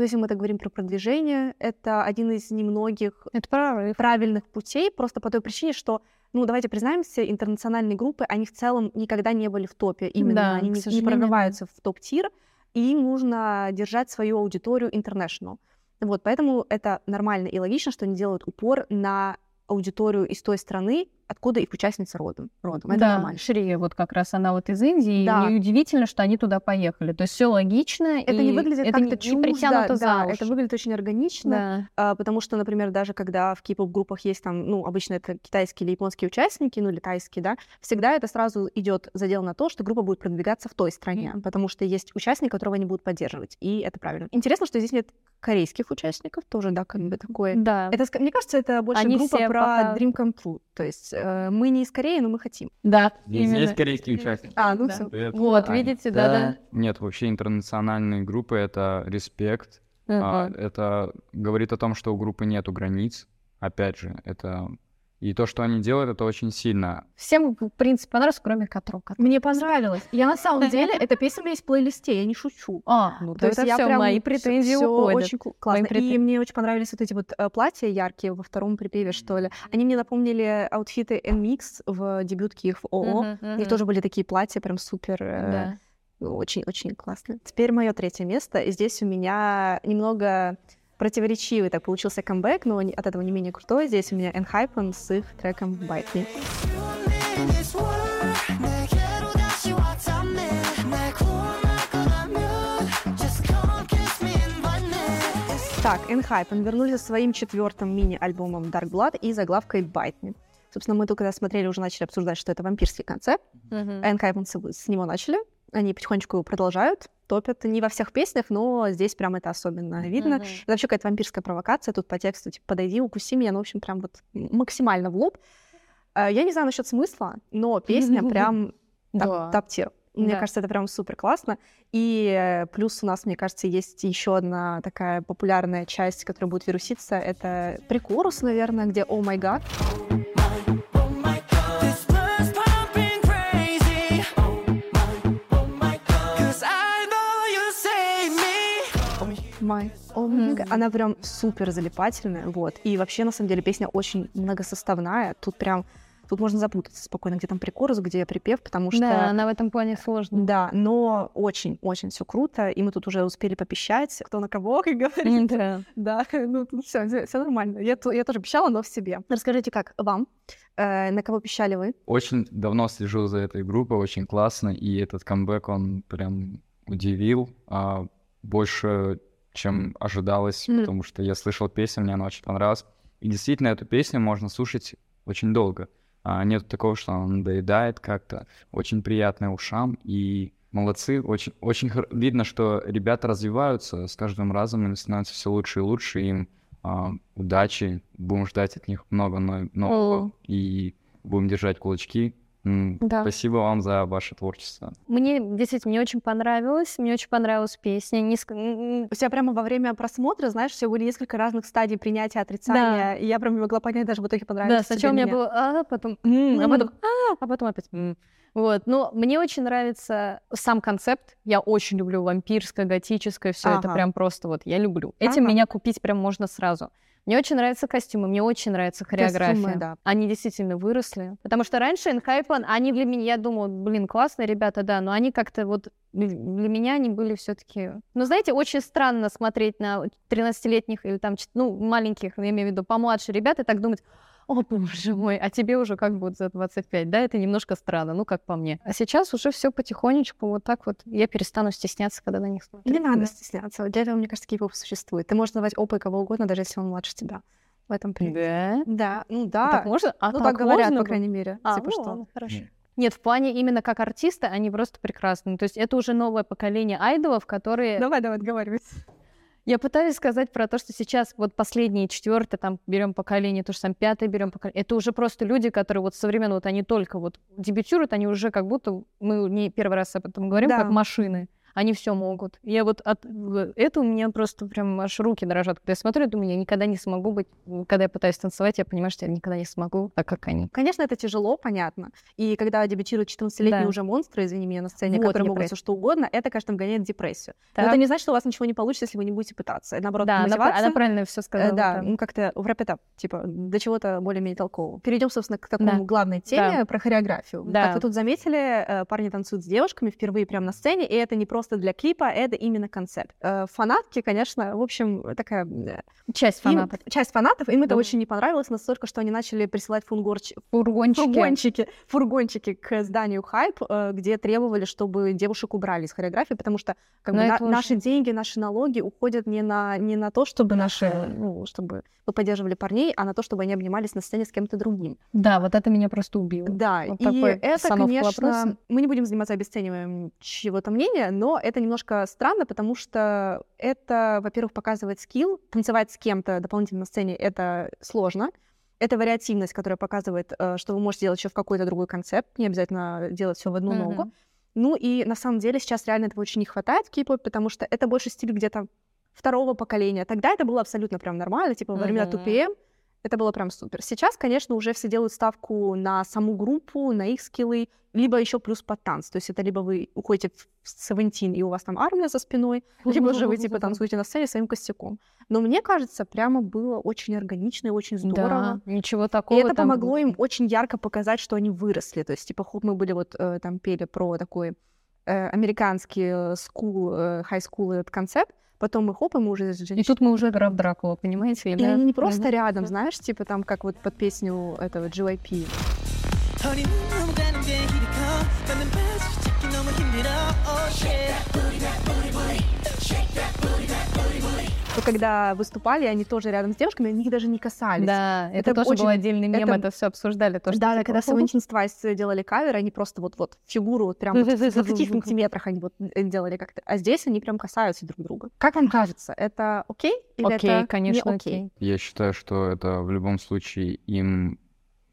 ну, если мы так говорим про продвижение, это один из немногих Это прорыв. правильных путей, просто по той причине, что ну, давайте признаемся, интернациональные группы, они в целом никогда не были в топе. Именно Да, они не, не прорываются в топ-тир, и им нужно держать свою аудиторию international. Вот, поэтому это нормально и логично, что они делают упор на аудиторию из той страны, откуда их участница родом. родом. Это да, нормально. Шрия вот как раз она вот из Индии, Да. и удивительно, что они туда поехали. То есть все логично, Это и не выглядит это как-то не притянуто да, за уши. это выглядит очень органично, Да. а, потому что, например, даже когда в кей-поп группах есть там, ну, обычно это китайские или японские участники, ну, или тайские, да, всегда это сразу идет задел на то, что группа будет продвигаться в той стране, потому что есть участник, которого они будут поддерживать, и это правильно. Интересно, что здесь нет корейских участников, тоже, да, как бы такое. Да. Это, мне кажется, это больше Они группа про пока- Dream Come True, то есть э, мы не из Кореи, но мы хотим. Да, Здесь именно. есть корейские участники. А, ну Да. всё. Привет. Вот, Аня. видите, да-да. Нет, вообще интернациональные группы — это респект. А, Ага. это говорит о том, что у группы нету границ. Опять же, это... И то, что они делают, это очень сильно. Всем, в принципе, понравилось, кроме Катро. Мне понравилось. Я на самом деле, эта песня у меня есть в плейлисте, я не шучу. А, ну то, То я все, прям мои претензии всё уходят. очень кл- классно. Мои претен- И мне очень понравились вот эти вот э, платья яркие во втором припеве, что ли. Они мне напомнили аутфиты NMix в дебютке их в ООО. Мгм, У них тоже были такие платья прям супер... э, Очень-очень классные. Теперь мое третье место. И здесь у меня немного противоречивый так получился камбэк, но от этого не менее крутой. Здесь у меня Enhypen с их треком Bite Me. Так, Enhypen вернулись со своим четвертым мини-альбомом Dark Blood и заглавкой Bite Me. Собственно, мы только когда смотрели, уже начали обсуждать, что это вампирский концепт. Mm-hmm. Энхайпенцы с него начали. Они потихонечку продолжают топят. Не во всех песнях, но здесь прям это особенно видно. Мгм. Это вообще какая-то вампирская провокация. Тут по тексту, типа, подойди, укуси меня. Ну, в общем, прям вот максимально в лоб. Э, Я не знаю насчет смысла, но песня прям топ-тир. Мне Да. кажется, это прям супер классно. И э, плюс у нас, мне кажется, есть еще одна такая популярная часть, которая будет вируситься. Это прикорус, наверное, где «О май гад». Гад. Она прям супер залипательная, вот. И вообще, на самом деле, песня очень многосоставная. Тут прям, тут можно запутаться спокойно, где там прикорус, где припев, потому что... Да, она в этом плане сложная. Да, но очень-очень все круто, и мы тут уже успели попищать, кто на кого, как говорится. Да. Да, ну тут все, все нормально. Я, я тоже пищала, но в себе. Расскажите, как вам? Э, на кого пищали вы? Очень давно слежу за этой группой, очень классно, и этот камбэк, он прям удивил а, больше, чем ожидалось, Мгм. потому что я слышал песню, мне она очень понравилась. И действительно, эту песню можно слушать очень долго. А, нет такого, что она надоедает как-то. Очень приятная ушам, и молодцы. Очень, очень хор- видно, что ребята развиваются с каждым разом, они становятся все лучше и лучше. Им а, удачи, будем ждать от них много но- нового, О. и будем держать кулачки. Да. Спасибо вам за ваше творчество. Мне действительно мне очень понравилось, мне очень понравилась песня. М, У тебя прямо во время просмотра, знаешь, все были несколько разных стадий принятия, отрицания, и я прям не могла понять, даже в итоге понравилось Да, сначала у меня было а, потом м, а потом а, а потом опять м. Вот, но мне очень нравится сам концепт. Я очень люблю вампирское, готическое, все это Ага. прям просто вот я люблю. Этим Ага. меня купить прям можно сразу. Мне очень нравятся костюмы, мне очень нравится хореография. Костюмы, да. Они действительно выросли. Потому что раньше Enhypen, они для меня, я думала, блин, классные ребята, да, но они как-то вот для меня они были все-таки... Ну, знаете, очень странно смотреть на 13-летних или там, ну, маленьких, я имею в виду, помладше ребят и так думать, о, боже мой, а тебе уже как будет за 25, да, это немножко странно, ну, как по мне. А сейчас уже все потихонечку вот так вот, я перестану стесняться, когда на них смотрю. Не надо стесняться. Для этого, мне кажется, кей-поп существует. Ты можешь называть опой кого угодно, даже если он младше тебя. В этом прелесть. Да? Да, ну да. так можно? А ну так так говорят, можно по крайней мере. А, типа ну что. ладно, хорошо. Нет, в плане именно как артисты, они просто прекрасны. То есть это уже новое поколение айдолов, которые... Давай, давай, отговаривайся. Я пытаюсь сказать про то, что сейчас вот последние четвертое, там берем поколение, то же самое пятое берем поколение. Это уже просто люди, которые вот современно, вот они только вот дебютируют, они уже как будто, мы не первый раз об этом говорим, Да. как машины. Они все могут. Я вот от это у меня просто прям аж руки дрожат. Когда я смотрю, я думаю, я никогда не смогу быть... Когда я пытаюсь танцевать, я понимаю, что я никогда не смогу, так как они. Конечно, это тяжело, понятно. И когда дебютируют 14-летние Да. уже монстры, извини меня, на сцене, Вот, которые могут все что угодно, это, конечно, вгоняет в депрессию. Но Так. это не значит, что у вас ничего не получится, если вы не будете пытаться. Наоборот, Да, она, мотивация. она правильно все Э, сказала. Да, ну как-то в рэп типа, до чего-то более-менее толкового. Перейдем, собственно, к такому Да. главной теме Да. про хореографию. Да. Как вы тут заметили, э, парни танцуют с девушками впервые прямо на сцене, и это не просто для клипа, это именно концепт. Э, Фанатки, конечно, в общем, такая... э, Часть им- фанатов. часть фанатов, им это Да. очень не понравилось, настолько, что они начали присылать фунгорч... Фургончики. фургончики, фургончики к зданию Хайп, э, где требовали, чтобы девушек убрали из хореографии, потому что как Но бы, на- это наши очень- деньги, наши налоги уходят не на, не на то, чтобы наши, ну, чтобы вы поддерживали парней, а на то, чтобы они обнимались на сцене с кем-то другим. Да, вот это меня просто убило. Да, Вот и это, конечно, вопроса. мы не будем заниматься обесцениванием чего-то мнения, но это немножко странно, потому что это, во-первых, показывает скилл. Танцевать с кем-то дополнительно на сцене — это сложно. Это вариативность, которая показывает, э, что вы можете делать еще в какой-то другой концепт, не обязательно делать все в одну Мгм. ногу. Ну и на самом деле сейчас реально этого очень не хватает в кей-попе, потому что это больше стиль где-то второго поколения. Тогда это было абсолютно прям нормально, типа во времена Мгм. 2PM это было прям супер. Сейчас, конечно, уже все делают ставку на саму группу, на их скиллы, либо еще плюс под танц. То есть это либо вы уходите в Севентин, и у вас там армия за спиной, либо же вы типа танцуете на сцене своим костяком. Но мне кажется, прямо было очень органично и очень здорово. Да, ничего И такого. это там- помогло им очень ярко показать, что они выросли. То есть, типа, хоп, мы были вот э, там пели про такой э, американский э, school, high school этот концепт, потом мы хоп, и мы уже... И тут мы уже граф Дракула, понимаете? И да? они не просто Мгм. рядом, знаешь, типа там, как вот под песню этого GYP. 허 То когда выступали, они тоже рядом с девушками, они их даже не касались. Да, это, Это тоже очень- был отдельный мем, это- это, все обсуждали. То, что да, да, типа, когда Seventeen Twice делали кавер, они просто вот-вот фигуру вот прям вот в 20 сантиметрах они вот э, делали как-то. А здесь они прям касаются друг друга. Как вам кажется, это окей? Или Окей, это конечно, не окей. Я считаю, что это в любом случае им,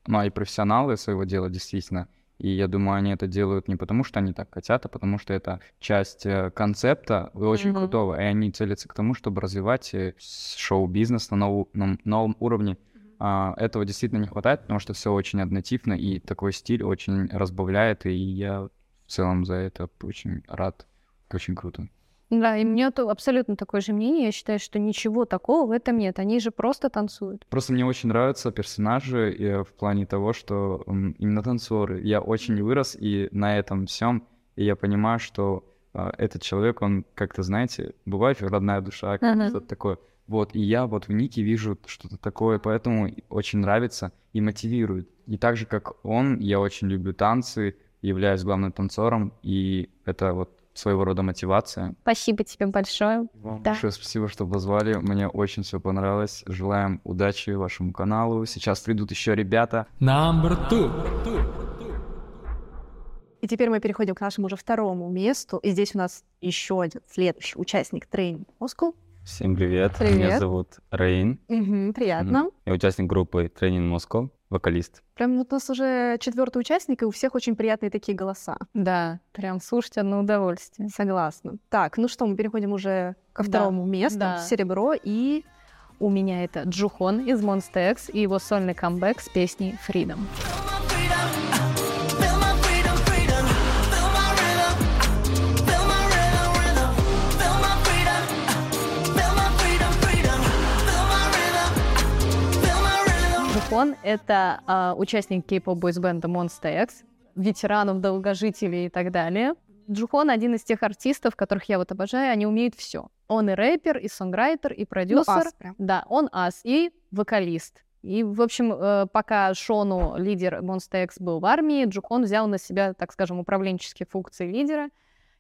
ну, и профессионалы своего дела, действительно. И я думаю, они это делают не потому, что они так хотят, а потому что это часть э, концепта и очень Мгм. крутого. И они целятся к тому, чтобы развивать э, шоу-бизнес на нову- на новом уровне. А, этого действительно не хватает, потому что все очень однотипно, и такой стиль очень разбавляет, и я в целом за это очень рад. Очень круто. Да, и у меня то абсолютно такое же мнение. Я считаю, что ничего такого в этом нет. Они же просто танцуют. Просто мне очень нравятся персонажи э, в плане того, что именно танцоры. Я очень вырос и на этом всем, и я понимаю, что а, этот человек, он как-то, знаете, бывает родная душа, как Ага. что-то такое. Вот, и я вот в Нике вижу что-то такое, поэтому и очень нравится и мотивирует. И так же, как он, я очень люблю танцы, являюсь главным танцором, и это вот своего рода мотивация. Спасибо тебе большое. Вам Да. большое спасибо, что позвали. Мне очень все понравилось. Желаем удачи вашему каналу. Сейчас придут еще ребята. Number two. И теперь мы переходим к нашему уже второму месту. И здесь у нас еще один следующий участник тренинга Moscow. Всем привет. Привет. Меня зовут Раин. Мгм, приятно. Мгм. Я участник группы Тренинг Москва, вокалист. Прям вот у нас уже четвертый участник, и у всех очень приятные такие голоса. Да, прям слушать одно удовольствие. Согласна. Так, ну что, мы переходим уже ко Да, второму месту. да. Серебро и У меня это Джухон из Monster X и его сольный камбэк с песней Freedom. Джухон — это а, участник кей-поп бойсбенда Monster X, ветеранов, долгожителей и так далее. Джухон один из тех артистов, которых я вот обожаю, они умеют все. Он и рэпер, и сонграйтер, и продюсер. ас прям. Да, он ас и вокалист. И, в общем, э, пока Шону, лидер Monster X, был в армии, Джухон взял на себя, так скажем, управленческие функции лидера.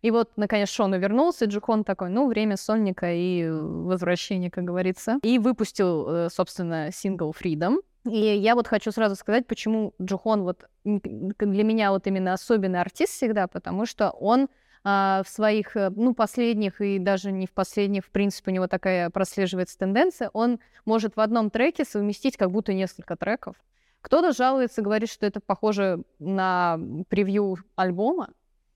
И вот, наконец, Шону вернулся, и Джухон такой, ну, время сольника и возвращения, как говорится. И выпустил, э, собственно, сингл Freedom. И я вот хочу сразу сказать, почему Джухон вот для меня вот именно особенный артист всегда, потому что он а, в своих, э, ну, последних и даже не в последних, в принципе, у него такая прослеживается тенденция, он может в одном треке совместить как будто несколько треков. Кто-то жалуется, говорит, что это похоже на превью альбома,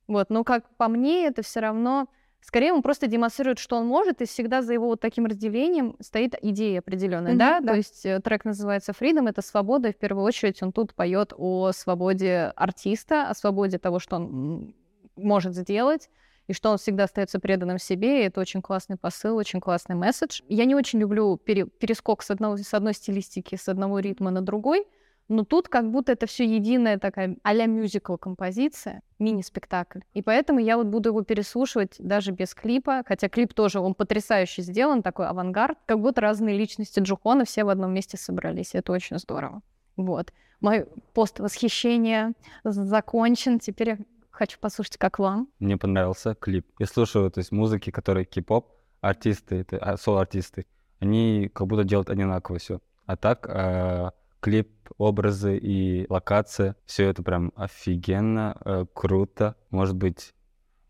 вот, но как по мне, это все равно Скорее, он просто демонстрирует, что он может, и всегда за его вот таким разделением стоит идея определенная, Мгм, да? да. То есть э, трек называется Freedom, это свобода, и в первую очередь он тут поет о свободе артиста, о свободе того, что он может сделать, и что он всегда остается преданным себе, и это очень классный посыл, очень классный месседж. Я не очень люблю пере- перескок с, одного, с одной стилистики, с одного ритма на другой, но тут как будто это все единая такая а-ля мюзикл композиция, мини-спектакль. И поэтому я вот буду его переслушивать даже без клипа, хотя клип тоже, он потрясающе сделан, такой авангард, как будто разные личности Джухона все в одном месте собрались. Это очень здорово. Вот. Мой пост восхищения закончен. Теперь я хочу послушать, как вам. Мне понравился клип. Я слушаю, то есть музыки, которые кей-поп, артисты, это, а, соло-артисты, они как будто делают одинаково все. А так э, клип, образы и локация, все это прям офигенно, э, круто. Может быть,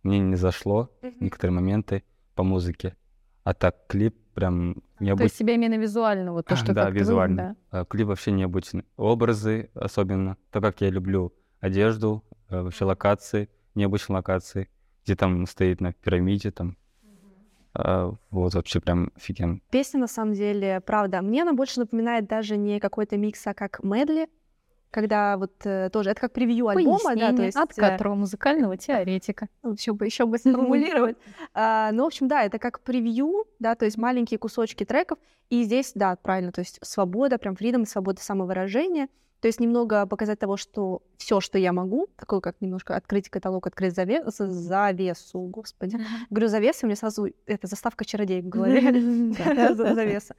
мне не зашло некоторые моменты по музыке. А так клип прям То необычный. есть себя именно визуально, вот то, что да, вы- визуально. да. А, Клип вообще необычный. Образы особенно. То, как я люблю одежду, э, вообще локации, необычные локации, где там стоит на пирамиде, там. А, Вот, вообще прям офигенно. Песня, на самом деле, правда, мне она больше напоминает даже не какой-то микс, а как медли, когда вот э, тоже, это как превью альбома, да, то есть... от э, которого музыкального теоретика. еще бы, еще бы сформулировать. А, Ну, в общем, да, это как превью, да, то есть маленькие кусочки треков. И здесь, да, правильно, то есть свобода, прям фридом, свобода самовыражения. То есть немного показать того, что все, что я могу, такое как немножко открыть каталог, открыть заве- з- завесу, господи. Говорю завесу, у меня сразу это заставка чародей в голове. Завеса.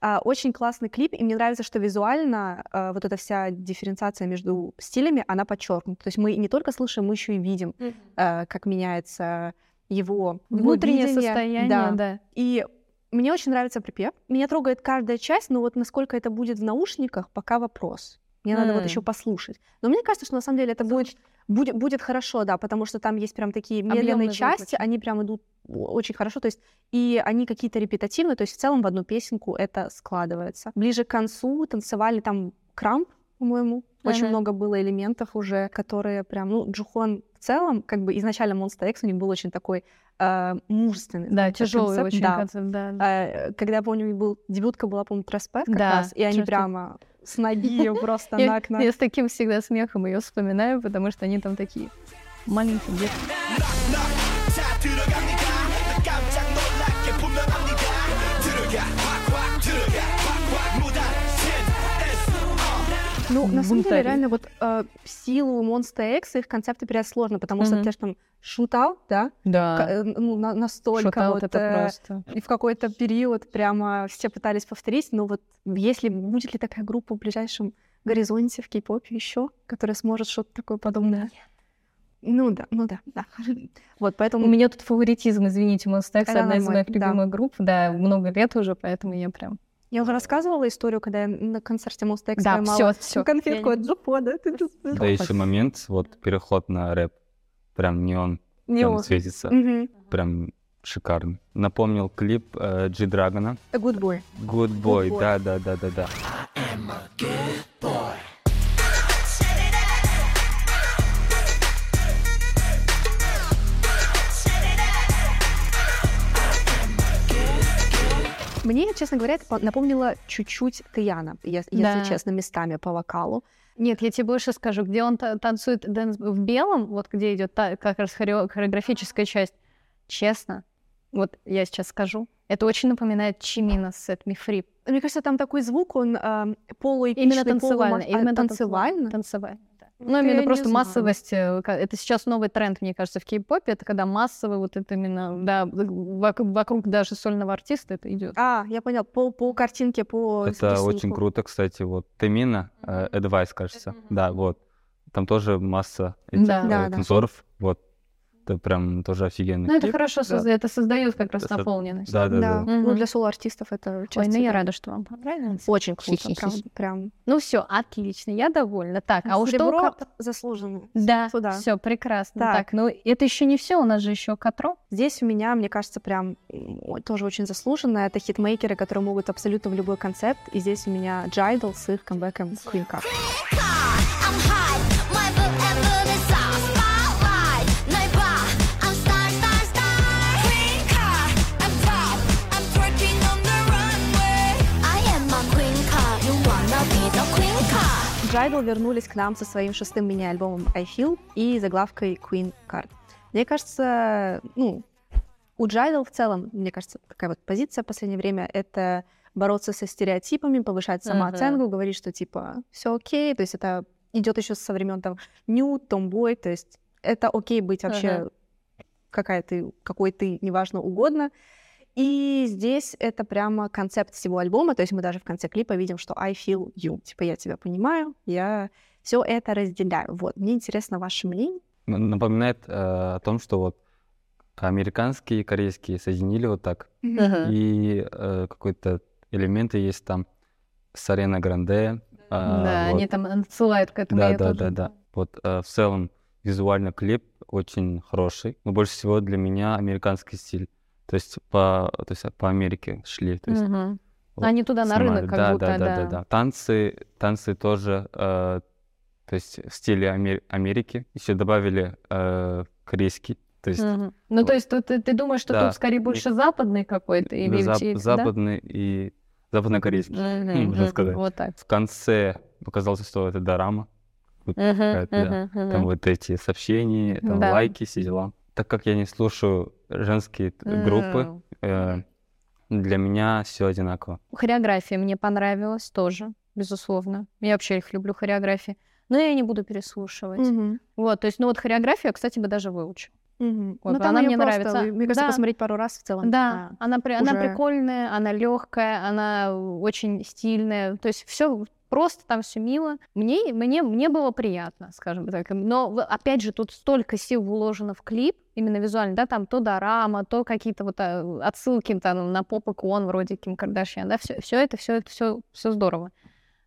А, Очень классный клип, и мне нравится, что визуально а, вот эта вся дифференциация между стилями, она подчеркнута. То есть мы не только слышим, мы еще и видим, а, как меняется его Внутреннее видение. состояние, да. И мне очень нравится припев. Меня трогает каждая часть, но вот насколько это будет в наушниках, пока вопрос. Мне надо вот еще послушать. Но мне кажется, что на самом деле это будет, будет, будет хорошо, да, потому что там есть прям такие медленные части, они прям идут очень хорошо, то есть и они какие-то репетативные, то есть в целом в одну песенку это складывается. Ближе к концу танцевали там крамп, по-моему, очень Ага. много было элементов уже, которые прям, ну, Джухон в целом, как бы изначально Monster X у них был очень такой э, мужественный. Да, тяжелый концепт, очень да. концепт, да. Э, Когда, я помню, был, дебютка была, по-моему, Треспет как Да, раз, и они Треспет. прямо с ноги просто Я, на я с таким всегда смехом ее вспоминаю, потому что они там такие маленькие детки. Ну, на самом деле, реально, вот э, в силу Monster X их концепты передать сложно, потому что Мгм. ты ж там шутал, да? Да. К- э, ну, на- настолько Шут-аут вот, это э, просто. И в какой-то период прямо все пытались повторить, но вот если будет ли такая группа в ближайшем горизонте в кей-попе еще, которая сможет что-то такое подобное? Ну да, ну да, да. Вот, поэтому... У меня тут фаворитизм, извините, Monster X одна из моих нормально, да. любимых групп, да, много лет уже, поэтому я прям... Я уже рассказывала историю, когда я на концерте X Да, поймала всё, всё. конфетку от Джупона. Да, еще момент, вот переход на рэп. Прям неон, Неон. там светится. Мгм. Прям шикарно. Напомнил клип э, G-Драгона. A good boy. Good Boy, Boy. Мне, честно говоря, это по- напомнило чуть-чуть Тэяна, ес- если Да. честно, местами по вокалу. Нет, я тебе больше скажу, где он та- танцует dance в белом, вот где идет та- как раз хорео- хореографическая часть. Честно, вот я сейчас скажу, это очень напоминает Чимина с Set Me Free. Мне кажется, там такой звук, он э, полуэпичный, Именно танцевально, полума- именно а, танцевально. Танцевально. Вот Ну, именно просто знаю. массовость. э, Это сейчас новый тренд, мне кажется, в кей-попе. Это когда массовый вот это именно, да, вок- вокруг даже сольного артиста это идет. А, я понял, по, по картинке, по Это рисунку. очень круто, кстати. Вот Темина, э, Advice, кажется. Да, вот. Там тоже масса этих Да. э, Да, да. танцоров. Это прям тоже офигенный Ну, это хорошо, Да. созда- это создает как раз Это- наполненность. Да, да, да. Ну, Мгм. для соло-артистов это Ой, часть ну я рада, что вам понравилось. Очень круто, Хи-хи-хи. прям, прям. Ну все, отлично, я довольна. Так, а уж что заслуженно. Да, Сюда. все прекрасно. Так. Так. ну это еще не все, у нас же еще Катро. Здесь у меня, мне кажется, прям тоже очень заслуженно. Это хитмейкеры, которые могут абсолютно в любой концепт. И здесь у меня Джайдл с их камбэком Queen Card. I'm high, Джайдл вернулись к нам со своим шестым мини-альбомом I Feel и заглавкой Queen Card. Мне кажется, ну, у Джайдл в целом, мне кажется, такая вот позиция в последнее время — это бороться со стереотипами, повышать самооценку, говорить, что типа все окей, то есть это идет еще со времен там нюд, томбой, то есть это окей быть вообще Ага. какая ты, какой ты, неважно, угодно. И здесь это прямо концепт всего альбома, то есть мы даже в конце клипа видим, что I feel you, типа я тебя понимаю, я все это разделяю. Вот, мне интересно ваше мнение. Напоминает э, о том, что вот американские и корейские соединили вот так. Мгм. И э, какой-то элементы есть там с Арена Гранде. а, Да, вот. они там отсылают к этому. Да, да, тоже да, да. Вот э, в целом визуально клип очень хороший, но больше всего для меня американский стиль. То есть по, то есть по Америке шли. То есть, Мгм. вот Они туда на снимали. рынок как да, будто, да, да, да. да, да. Танцы, танцы тоже, э, то есть в стиле Амер- Америки. Еще добавили э, корейский. То есть Мгм. Ну, то есть ты, ты думаешь, что Да. тут скорее больше западный какой-то? Или зап- да? западный и западнокорейский, Мгм, можно сказать. Вот так. В конце показалось, что это дорама. Вот какая-то, да. мгм, Там вот эти сообщения, там Да. лайки, все дела. Так как я не слушаю женские т- группы, э, для меня все одинаково. Хореография мне понравилась тоже, безусловно. Я вообще их люблю, хореографии. Но я не буду переслушивать. Мгм. Вот, то есть, ну вот хореографию я, кстати, бы даже выучу. Мгм. Вот, Ну, там она мне просто, нравится. Мне кажется, Да. посмотреть пару раз в целом. Да, а, она, при- она уже- прикольная, она легкая, она очень стильная. То есть все просто там все мило. Мне, мне, мне было приятно, скажем так. Но опять же, тут столько сил вложено в клип, именно визуально, да, там то дорама, то какие-то вот а, отсылки там на поп икон вроде Ким Кардашьян, да, все, все это, все это, все, все здорово.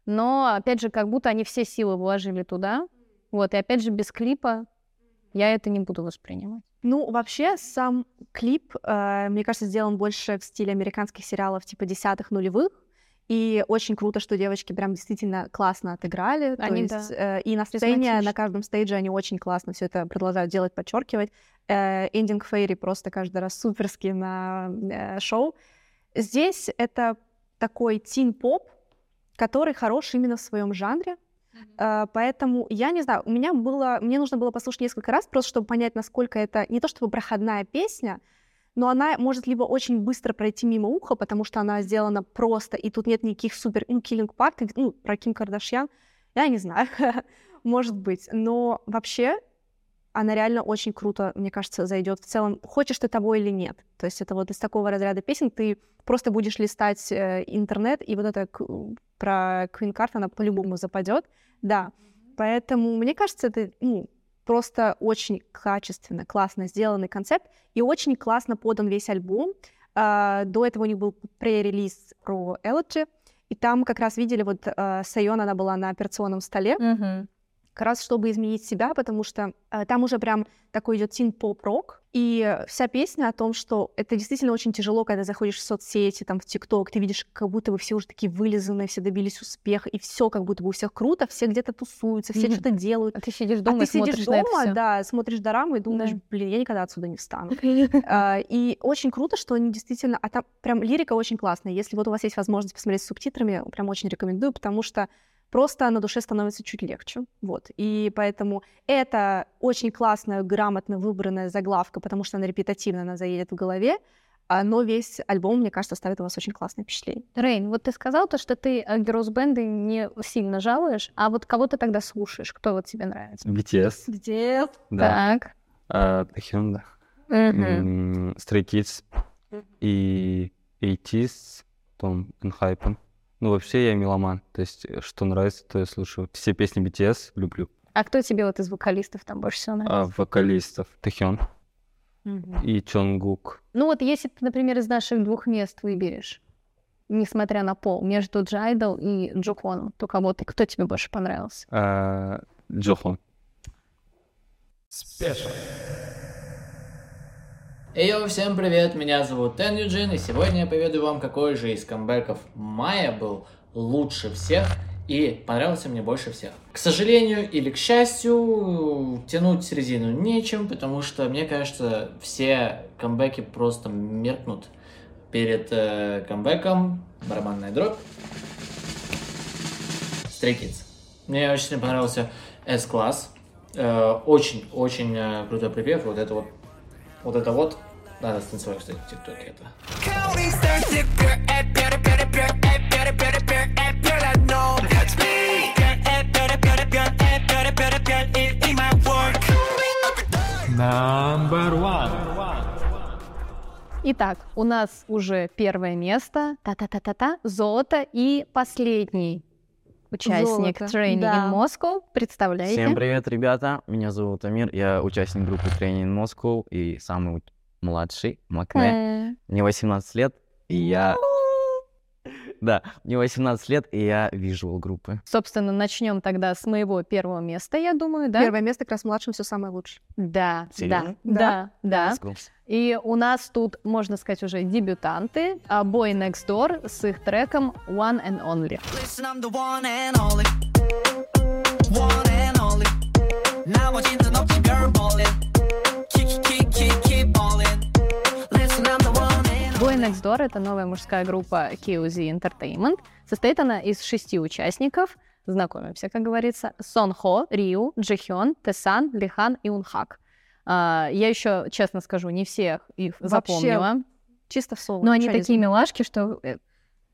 Но опять же, как будто они все силы вложили туда, вот, и опять же без клипа я это не буду воспринимать. Ну, вообще, сам клип, э, мне кажется, сделан больше в стиле американских сериалов типа десятых нулевых. И очень круто, что девочки прям действительно классно отыграли. То Они, есть, да, э, и на сцене, на каждом стейдже они очень классно все это продолжают делать, подчеркивать. Эндинг Фейри просто каждый раз суперский на э, шоу. Здесь это такой тин-поп, который хорош именно в своем жанре. Э, Поэтому я не знаю, у меня было, мне нужно было послушать несколько раз, просто чтобы понять, насколько это не то чтобы проходная песня, но она может либо очень быстро пройти мимо уха, потому что она сделана просто, и тут нет никаких супер, ну, киллинг парт, ну, про Ким Кардашьян, я не знаю, может быть, но вообще она реально очень круто, мне кажется, зайдет в целом, хочешь ты того или нет. То есть это вот из такого разряда песен ты просто будешь листать э, интернет, и вот это про Queen Card, она по-любому западет. Да, поэтому мне кажется, это ну, просто очень качественно, классно сделанный концепт, и очень классно подан весь альбом. А, До этого у них был пререлиз про Elegy, и там как раз видели, вот э, Сайон, она была на операционном столе, как раз чтобы изменить себя, потому что э, там уже прям такой идет тин поп рок и вся песня о том, что это действительно очень тяжело, когда заходишь в соцсети, там в ТикТок, ты видишь, как будто бы все уже такие вылизанные, все добились успеха, и все как будто бы у всех круто, все где-то тусуются, все Мгм. что-то делают. А ты сидишь А дома ты и смотришь сидишь это дома, всё. да, смотришь дораму и думаешь, блин, я никогда отсюда не встану. А, И очень круто, что они действительно... А там прям лирика очень классная. Если вот у вас есть возможность посмотреть с субтитрами, прям очень рекомендую, потому что просто на душе становится чуть легче. Вот. И поэтому это очень классная, грамотно выбранная заглавка, потому что она репетативно, она заедет в голове, а, но весь альбом, мне кажется, оставит у вас очень классное впечатление. Рейн, вот ты сказал то, что ты girls бенды не сильно жалуешь, а вот кого ты тогда слушаешь? Кто вот тебе нравится? BTS, Где? да. Так. Да. Мгм. М, Stray Kids и ATEEZ, там Enhypen. Ну, вообще я меломан, то есть э, что нравится, то я слушаю. Все песни BTS люблю. А кто тебе вот из вокалистов там больше всего А нравится? вокалистов Тэхён и Чонгук. Ну вот если ты, например, из наших двух мест выберешь, несмотря на пол, между Джайдл и Джоконом, то кого ты, кто тебе больше понравился? а, Джохон. Спешл. Эй, всем привет, меня зовут Тен Юджин, и сегодня я поведу вам, какой же из камбэков Майя был лучше всех и понравился мне больше всех. К сожалению или к счастью, тянуть резину нечем, потому что, мне кажется, все камбэки просто меркнут перед э, камбэком. Барабанная дробь. Kids. Мне очень понравился S-класс. Э, Очень-очень э, крутой припев. Вот это вот, вот это вот. Надо станцевать, кстати, в ТикТоке это. Number one. Итак, у нас уже первое место, та-та-та-та-та, золото и последний участник Золото, Training да. in Moscow. Представляете? Всем привет, ребята. Меня зовут Амир. Я участник группы Training Moscow и самый младший, Макне. Мне 18 лет, и я... Да, мне 18 лет, и я вижу группы. Собственно, начнем тогда с моего первого места, я думаю, да? Первое место как раз младшим все самое лучшее. Да, Серьезно? да, да, да. И у нас тут, можно сказать, уже дебютанты, а Boy Next Door с их треком One and Only. Listen, I'm the one and only. One and only. 나머 Next Door — это новая мужская группа KOZ Entertainment. Состоит она из шести участников. Знакомимся, как говорится. Сон Хо, Риу, Джихён, Тесан, Лихан и Унхак. А, я еще, честно скажу, не всех их Вообще, запомнила. Чисто в соло. Но они такие знаю. милашки, что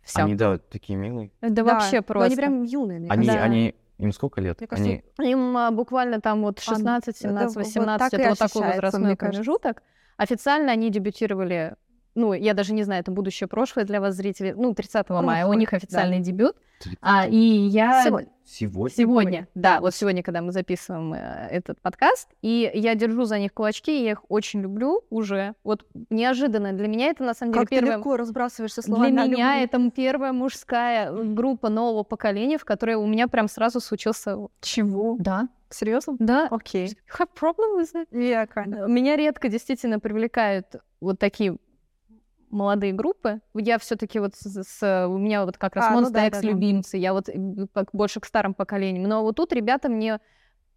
все. Они, да, такие милые. Да, вообще но просто. они прям юные, мне Они, кажется. они... Им сколько лет? Мне кажется, Они... Им а, буквально там вот А, 16, 17, это вот 18, так это вот такой возрастной промежуток. Официально они дебютировали, ну, я даже не знаю, это будущее прошлое для вас, зрителей, ну, 30 мая, у них да. официальный дебют. А, и я... Сегодня. Сегодня? Сегодня, да, вот сегодня, когда мы записываем э, этот подкаст, и я держу за них кулачки, и я их очень люблю уже. Вот неожиданно для меня это на самом деле Как ты первое... легко разбрасываешься Для словами. «я меня люблю». это первая мужская э, группа нового поколения, в которой у меня прям сразу случился... Чего? Да. Серьезно? Да. Окей. You have problem with that? Yeah, kind of. Меня редко действительно привлекают вот такие молодые группы. Я все-таки вот с, с- у меня вот как раз А, ну Monster да, X да, да. любимцы, я вот как больше к старым поколениям. Но вот тут ребята мне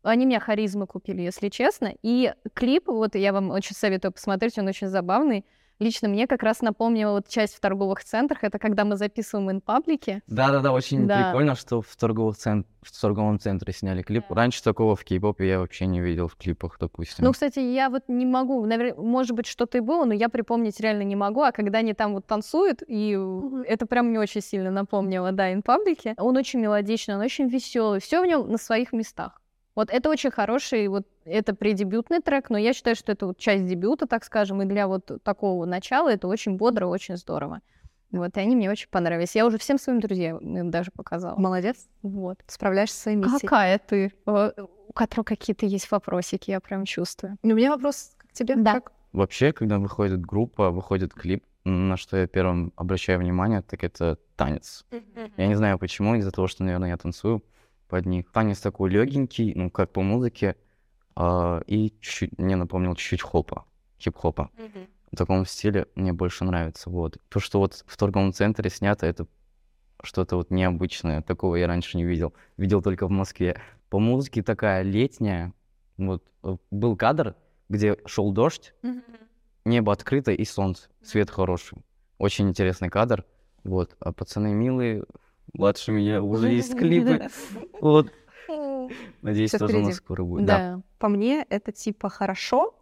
они меня харизмы купили, если честно. И клип, вот я вам очень советую посмотреть, он очень забавный. Лично мне как раз напомнил вот часть в торговых центрах. Это когда мы записываем in паблике. Да-да-да, очень Да. прикольно, что в, торговых цен- в торговом центре сняли клип. Раньше такого в кей-попе я вообще не видел в клипах, допустим. Ну, кстати, я вот не могу, навер- может быть, что-то и было, но я припомнить реально не могу. А когда они там вот танцуют, и это прям мне очень сильно напомнило, да, in паблике. Он очень мелодичный, он очень веселый, все в нем на своих местах. Вот это очень хороший, вот это предебютный трек, но я считаю, что это вот часть дебюта, так скажем, и для вот такого начала это очень бодро, очень здорово. Вот, и они мне очень понравились. Я уже всем своим друзьям им даже показала. Молодец. Вот. Справляешься со своей миссией. Какая ты? Э, У которой какие-то есть вопросики, я прям чувствую. У меня вопрос к тебе. Да. Как? Вообще, когда выходит группа, выходит клип, на что я первым обращаю внимание, так это танец. Я не знаю почему, из-за того, что, наверное, я танцую под них. Танец такой легенький, ну, как по музыке, а, и чуть-чуть, мне напомнил чуть-чуть хопа, хип-хопа. В таком стиле мне больше нравится, вот. То, что вот в торговом центре снято, это что-то вот необычное, такого я раньше не видел. Видел только в Москве. По музыке такая летняя, вот, э, был кадр, где шел дождь, небо открыто и солнце, свет хороший. Очень интересный кадр. Вот. А пацаны милые, младше меня, уже есть клипы. Вот. Надеюсь, Всё тоже у впереди. нас скоро будет. Да. По мне это типа хорошо,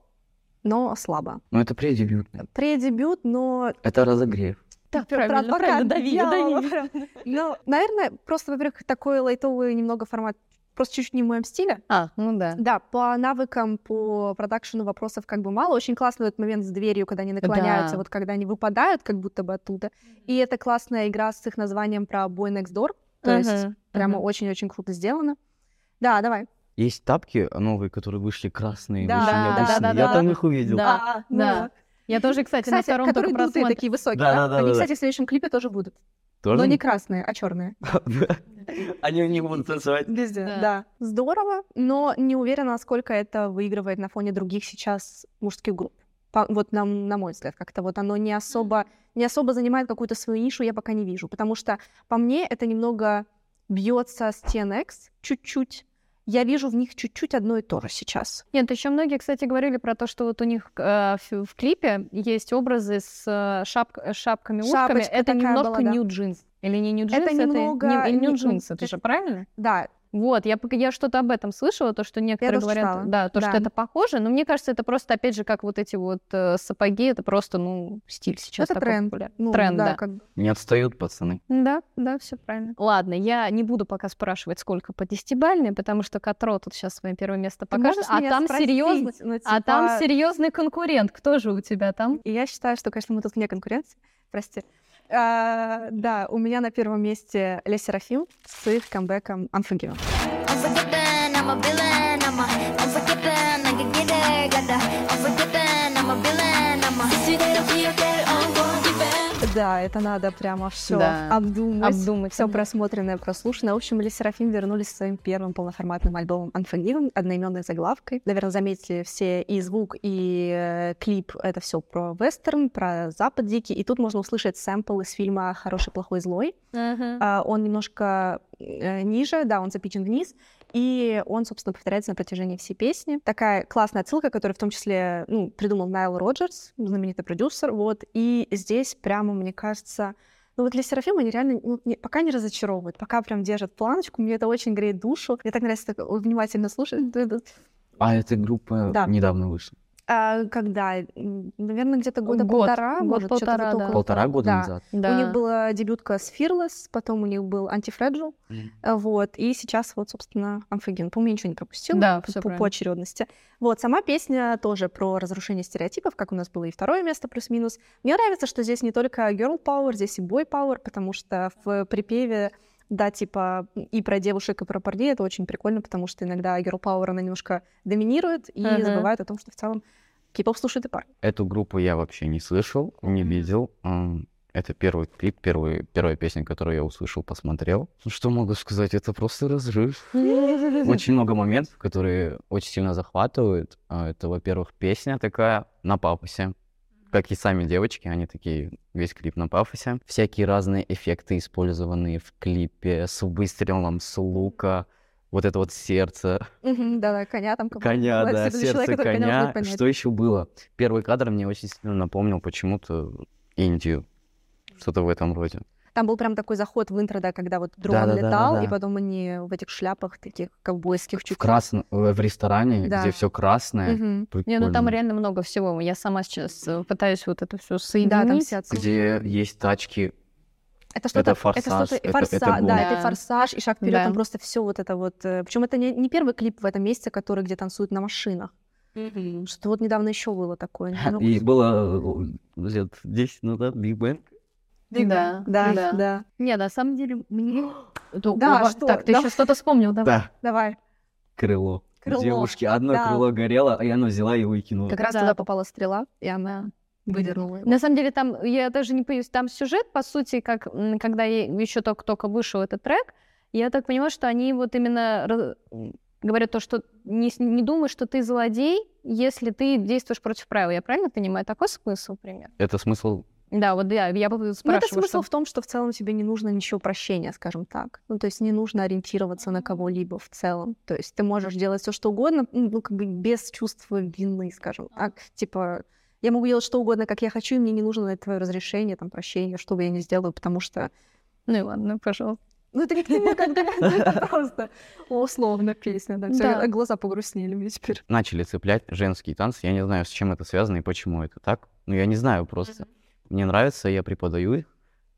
но слабо. Но это предебютный. Предебют, но Это разогрев. Так, правильно, адвокат правильно, дави, дави. Ну, наверное, просто, во-первых, такой лайтовый немного формат, просто чуть-чуть не в моем стиле. А, ну да. Да, по навыкам, по продакшену вопросов как бы мало. Очень классный этот момент с дверью, когда они наклоняются, Да. вот когда они выпадают как будто бы оттуда. И это классная игра с их названием про Boy Next Door. То есть Мгм, прямо очень-очень круто сделано. Да, давай. Есть тапки новые, которые вышли красные, Да, очень да, необычные. да, Я да. там их увидел. Да, ну да. вот. Я тоже, кстати, на Кстати, втором которые только дутые, просмотре. такие высокие, Да, да? да, да, Они, да, кстати, в следующем клипе тоже будут. Тоже? Но не красные, а черные. Они не будут танцевать. Везде, Да. да. Здорово, но не уверена, насколько это выигрывает на фоне других сейчас мужских групп. По- вот на, на мой взгляд, как-то вот оно не особо, не особо занимает какую-то свою нишу, я пока не вижу. Потому что по мне это немного бьется с TNX чуть-чуть. Я вижу в них чуть-чуть одно и то же сейчас. Нет, еще многие, кстати, говорили про то, что вот у них э, в, в клипе есть образы с э, шап- шапками, ушками. Это немножко была, да. нью джинс. Или не New Jeans, Это немного... не, не- ну, это это- же правильно? Да, Вот, я, пока- я что-то об этом слышала, то, что некоторые говорят, читала. да, то, что Да. это похоже, но мне кажется, это просто, опять же, как вот эти вот э, сапоги, это просто, ну, стиль сейчас это такой тренд. популярный. Ну, тренд, да. как бы. Не отстают пацаны. Да, да, все правильно. Ладно, я не буду пока спрашивать, сколько по десятибальной, потому что Катро тут сейчас свое первое место покажет, а там спросить, серьезный, ну, а там типа- серьезный конкурент. Кто же у тебя там? И я считаю, что, конечно, мы тут вне конкуренции. Прости. А, да, у меня на первом месте Ле Серафим с их камбэком Unforgiven. Да, это надо прямо все Да, обдумать. обдумать, Все просмотренное, прослушанное. В общем, Ле Серафим вернулись со своим первым полноформатным альбомом Unforgiven, одноименной заглавкой. Наверное, заметили все и звук, и э, клип. Это все про вестерн, про Запад дикий. И тут можно услышать сэмпл из фильма «Хороший, плохой, злой». А, он немножко э, ниже, да, он запичен вниз, и он, собственно, повторяется на протяжении всей песни. Такая классная отсылка, которую в том числе ну, придумал Найл Роджерс, знаменитый продюсер, вот, и здесь прямо, мне кажется, ну вот для Серафима они реально ну, не- пока не разочаровывают, пока прям держат планочку, мне это очень греет душу. Мне так нравится так внимательно слушать. А эта группа Да. недавно вышла. А, когда? Наверное, где-то года Год. полтора, Год, может, полтора, да. около Полтора года Да. назад. Да. У них была дебютка с Fearless, потом у них был Anti-Fragile, а, вот, и сейчас вот, собственно, Amphigen. По-моему, я ничего не пропустила Да, по, по- по очередности. Вот, сама песня тоже про разрушение стереотипов, как у нас было и второе место плюс-минус. Мне нравится, что здесь не только girl power, здесь и boy power, потому что в припеве да, типа и про девушек, и про парней это очень прикольно, потому что иногда girl power, она немножко доминирует и Мгм. забывает о том, что в целом кей-поп слушают и парни. Эту группу я вообще не слышал, не видел. Это первый клип, первый, первая песня, которую я услышал, посмотрел. Ну, что могу сказать, это просто разрыв. Очень много моментов, которые очень сильно захватывают. А, Это, во-первых, песня такая на пафосе. Как и сами девочки, они такие, весь клип на пафосе. Всякие разные эффекты, использованные в клипе, с выстрелом, с лука, вот это вот сердце, Мгм, Да-да, коня там. Коня, да, человека, сердце коня коня. Что еще было? Первый кадр мне очень сильно напомнил почему-то Индию. Что-то в этом роде. Там был прям такой заход в интро, да, когда вот дрон Да-да-да-да-да. летал, и потом они в этих шляпах таких ковбойских чуть В, красном, э, в ресторане, Да. где все красное. Мгм. Не, ну там реально много всего. Я сама сейчас э, пытаюсь вот это все соединить. Да, там все. Где есть тачки. Это что-то, Это форсаж, что-то, это- форса- это да, это форсаж, и шаг вперед, Да. там просто все вот это вот. Причем это не, не первый клип в этом месяце, который где танцуют на машинах. Что вот недавно еще было такое. Ну, И было э, лет 10 назад Биг Бен. Да, да, да. Не, на самом деле, мне... Да, что? Так, ты Да. еще что-то вспомнил, да? Да, Давай. крыло. Крыло, Девушки, одно да. крыло горело, и оно взяла и выкинула. Как раз Да. туда попала стрела, и она выдернула его. На самом деле, там, я даже не боюсь, там сюжет, по сути, как когда еще только-только вышел этот трек, я так понимаю, что они вот именно говорят то, что не, не думай, что ты злодей, если ты действуешь против правил. Я правильно понимаю? Такой смысл, пример? Это смысл Да, вот да, я бы Ну, это смысл что... в том, что в целом тебе не нужно ничего прощения, скажем так. Ну, то есть не нужно ориентироваться на кого-либо в целом. То есть ты можешь делать все, что угодно, ну, как бы без чувства вины, скажем так. Типа, я могу делать что угодно, как я хочу, и мне не нужно на это твое разрешение, там, прощение, что бы я ни сделаю, потому что... Ну и ладно, пожалуйста. Ну, это не к тебе, как бы, это просто условно песня, да. Да. глаза погрустнели мне теперь. начали цеплять женские танцы. Я не знаю, с чем это связано и почему это так. Ну, я не знаю просто. Мне нравится, я преподаю их,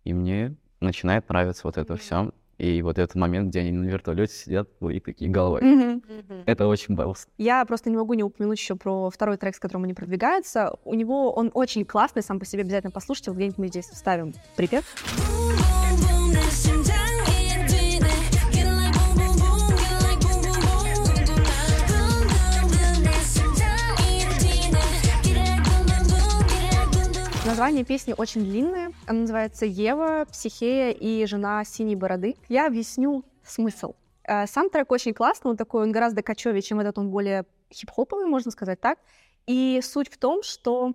и мне начинает нравиться вот это все. И вот этот момент, где они на вертолете сидят, и такие головой. Мгм. Это очень балс. Я просто не могу не упомянуть еще про второй трек, с которым они продвигаются. У него он очень классный, сам по себе обязательно послушайте. Вот где-нибудь мы здесь вставим припев. boom, Название песни очень длинное. Она называется «Ева, Психея и жена синей бороды». Я объясню смысл. Э, Сам трек очень классный, он такой, он гораздо кочевее, чем этот, он более хип-хоповый, можно сказать так. И суть в том, что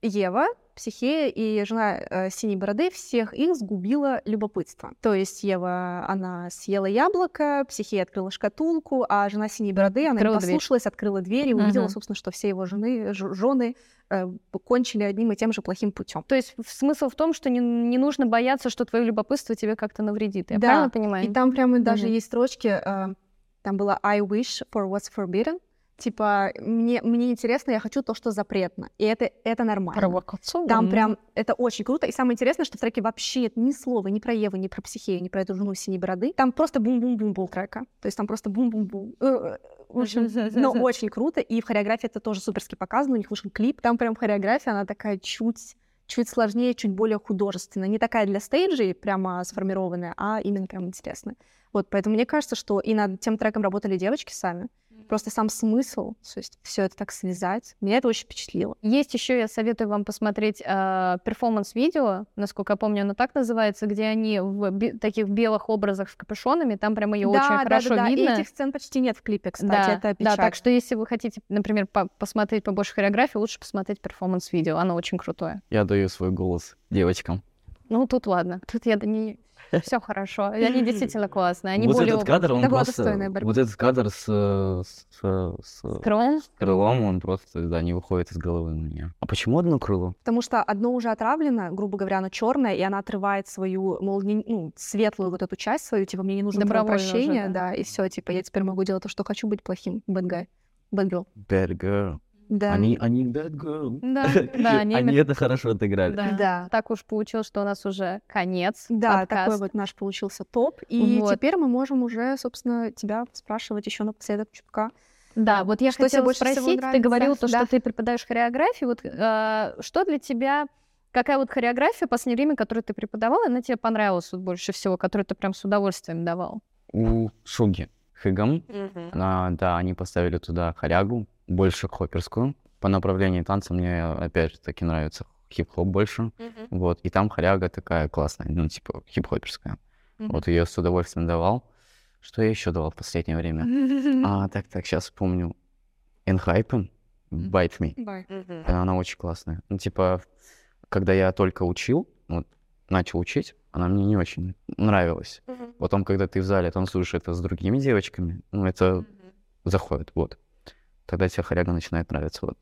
Ева, Психея и жена э, Синей Бороды всех их сгубила любопытство. То есть Ева, она съела яблоко, Психея открыла шкатулку, а жена Синей Бороды, она Открыла не дверь. послушалась, открыла дверь и увидела, Мгм. собственно, что все его жены, ж- жены э, кончили одним и тем же плохим путем. То есть смысл в том, что не, не нужно бояться, что твое любопытство тебе как-то навредит. Я Да, правильно понимаю? И там прямо даже Мгм. есть строчки, э, там было I wish for what's forbidden. Типа, мне, мне интересно, я хочу то, что запретно. И это, это нормально. Провокационно. Там прям, это очень круто. И самое интересное, что в треке вообще нет ни слова, ни про Еву, ни про психею, ни про эту жену синей бороды. Там просто бум-бум-бум был трека. То есть там просто бум-бум-бум. Э, э, В общем, но очень круто. И в хореографии это тоже суперски показано. У них вышел клип. Там прям хореография, она такая чуть чуть сложнее, чуть более художественная. Не такая для стейджей прямо сформированная, а именно прям интересная. Вот, поэтому мне кажется, что и над тем треком работали девочки сами. Просто сам смысл, то есть все это так связать, меня это очень впечатлило. Есть еще, я советую вам посмотреть э, перформанс-видео, насколько я помню, оно так называется, где они в бе- таких белых образах с капюшонами, там прямо ее Да, очень да, хорошо да, да. И видно. этих сцен почти нет в клипе, кстати, да, это да, печаль. так что если вы хотите, например, по- посмотреть побольше хореографии, лучше посмотреть перформанс-видео, оно очень крутое. Я даю свой голос девочкам. Ну, тут ладно, тут я да не... Все хорошо, они действительно классные, они вот более... этот кадр, он просто... Вот этот кадр с, с, с, крылом? С крылом он просто, да, не выходит из головы у меня. А почему одно крыло? Потому что одно уже отравлено, грубо говоря, оно черное, и она отрывает свою, мол, не- ну, светлую вот эту часть свою, типа, мне не нужно прощение, да. да, и все, типа, я теперь могу делать то, что хочу, быть плохим, bad guy, bad girl. Bad girl. Да. Они, они bad girl. Да, да, они Они это хорошо отыграли. Да. Да. Так уж получилось, что у нас уже конец Да, подкаста. такой вот наш получился топ. И Вот. теперь мы можем уже, собственно, тебя спрашивать еще напоследок чутка. Да, вот я Что хотела спросить, ты говорил то, Да. что ты преподаешь хореографию, вот э, что для тебя, какая вот хореография в последнее время, которую ты преподавала, она тебе понравилась вот больше всего, которую ты прям с удовольствием давал? У Шуги Хигам, Мгм. а, да, они поставили туда хорягу, больше хопперскую. По направлению танца мне, опять же, таки нравится хип-хоп больше. Вот, и там хоряга такая классная, ну, типа хип-хоперская. Мгм. Вот ее с удовольствием давал. Что я еще давал в последнее время? А, так, так, сейчас помню. Enhypen, Bite Me. Да, Она очень классная. Ну, типа, когда я только учил, вот, начал учить, она мне не очень нравилась. Потом, когда ты в зале танцуешь это с другими девочками, ну, это заходит, вот. Тогда тебе хоряга начинает нравиться, вот.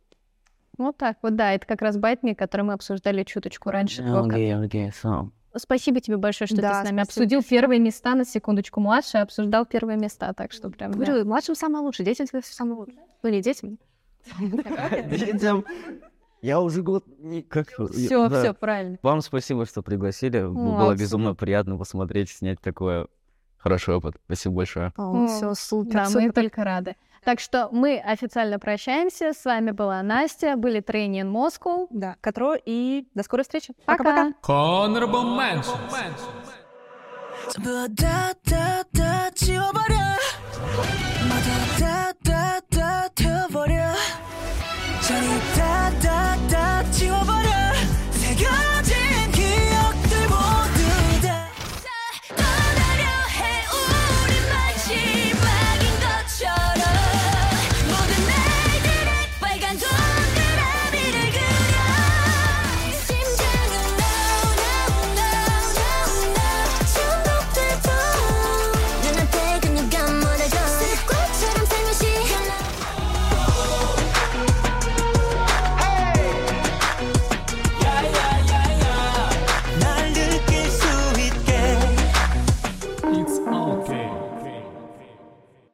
Вот так вот, да, это как раз байтми, который мы обсуждали чуточку раньше. Окей, окей, so. Спасибо тебе большое, что Да, ты с нами спасибо. обсудил первые места, на секундочку, младший обсуждал первые места, так что прям... да. Говорю, младшим самое лучшее, детям всегда самое лучшее. Ну, не детям. Детям. Я уже год никак... Всё, всё, правильно. Вам спасибо, что пригласили. Было безумно приятно посмотреть, снять такой Хороший опыт. Спасибо большое. О, все супер. Да, супер. мы только рады. Так что мы официально прощаемся. С вами была Настя, были Тренин Москва. Да, Катро и до скорой встречи. Пока-пока.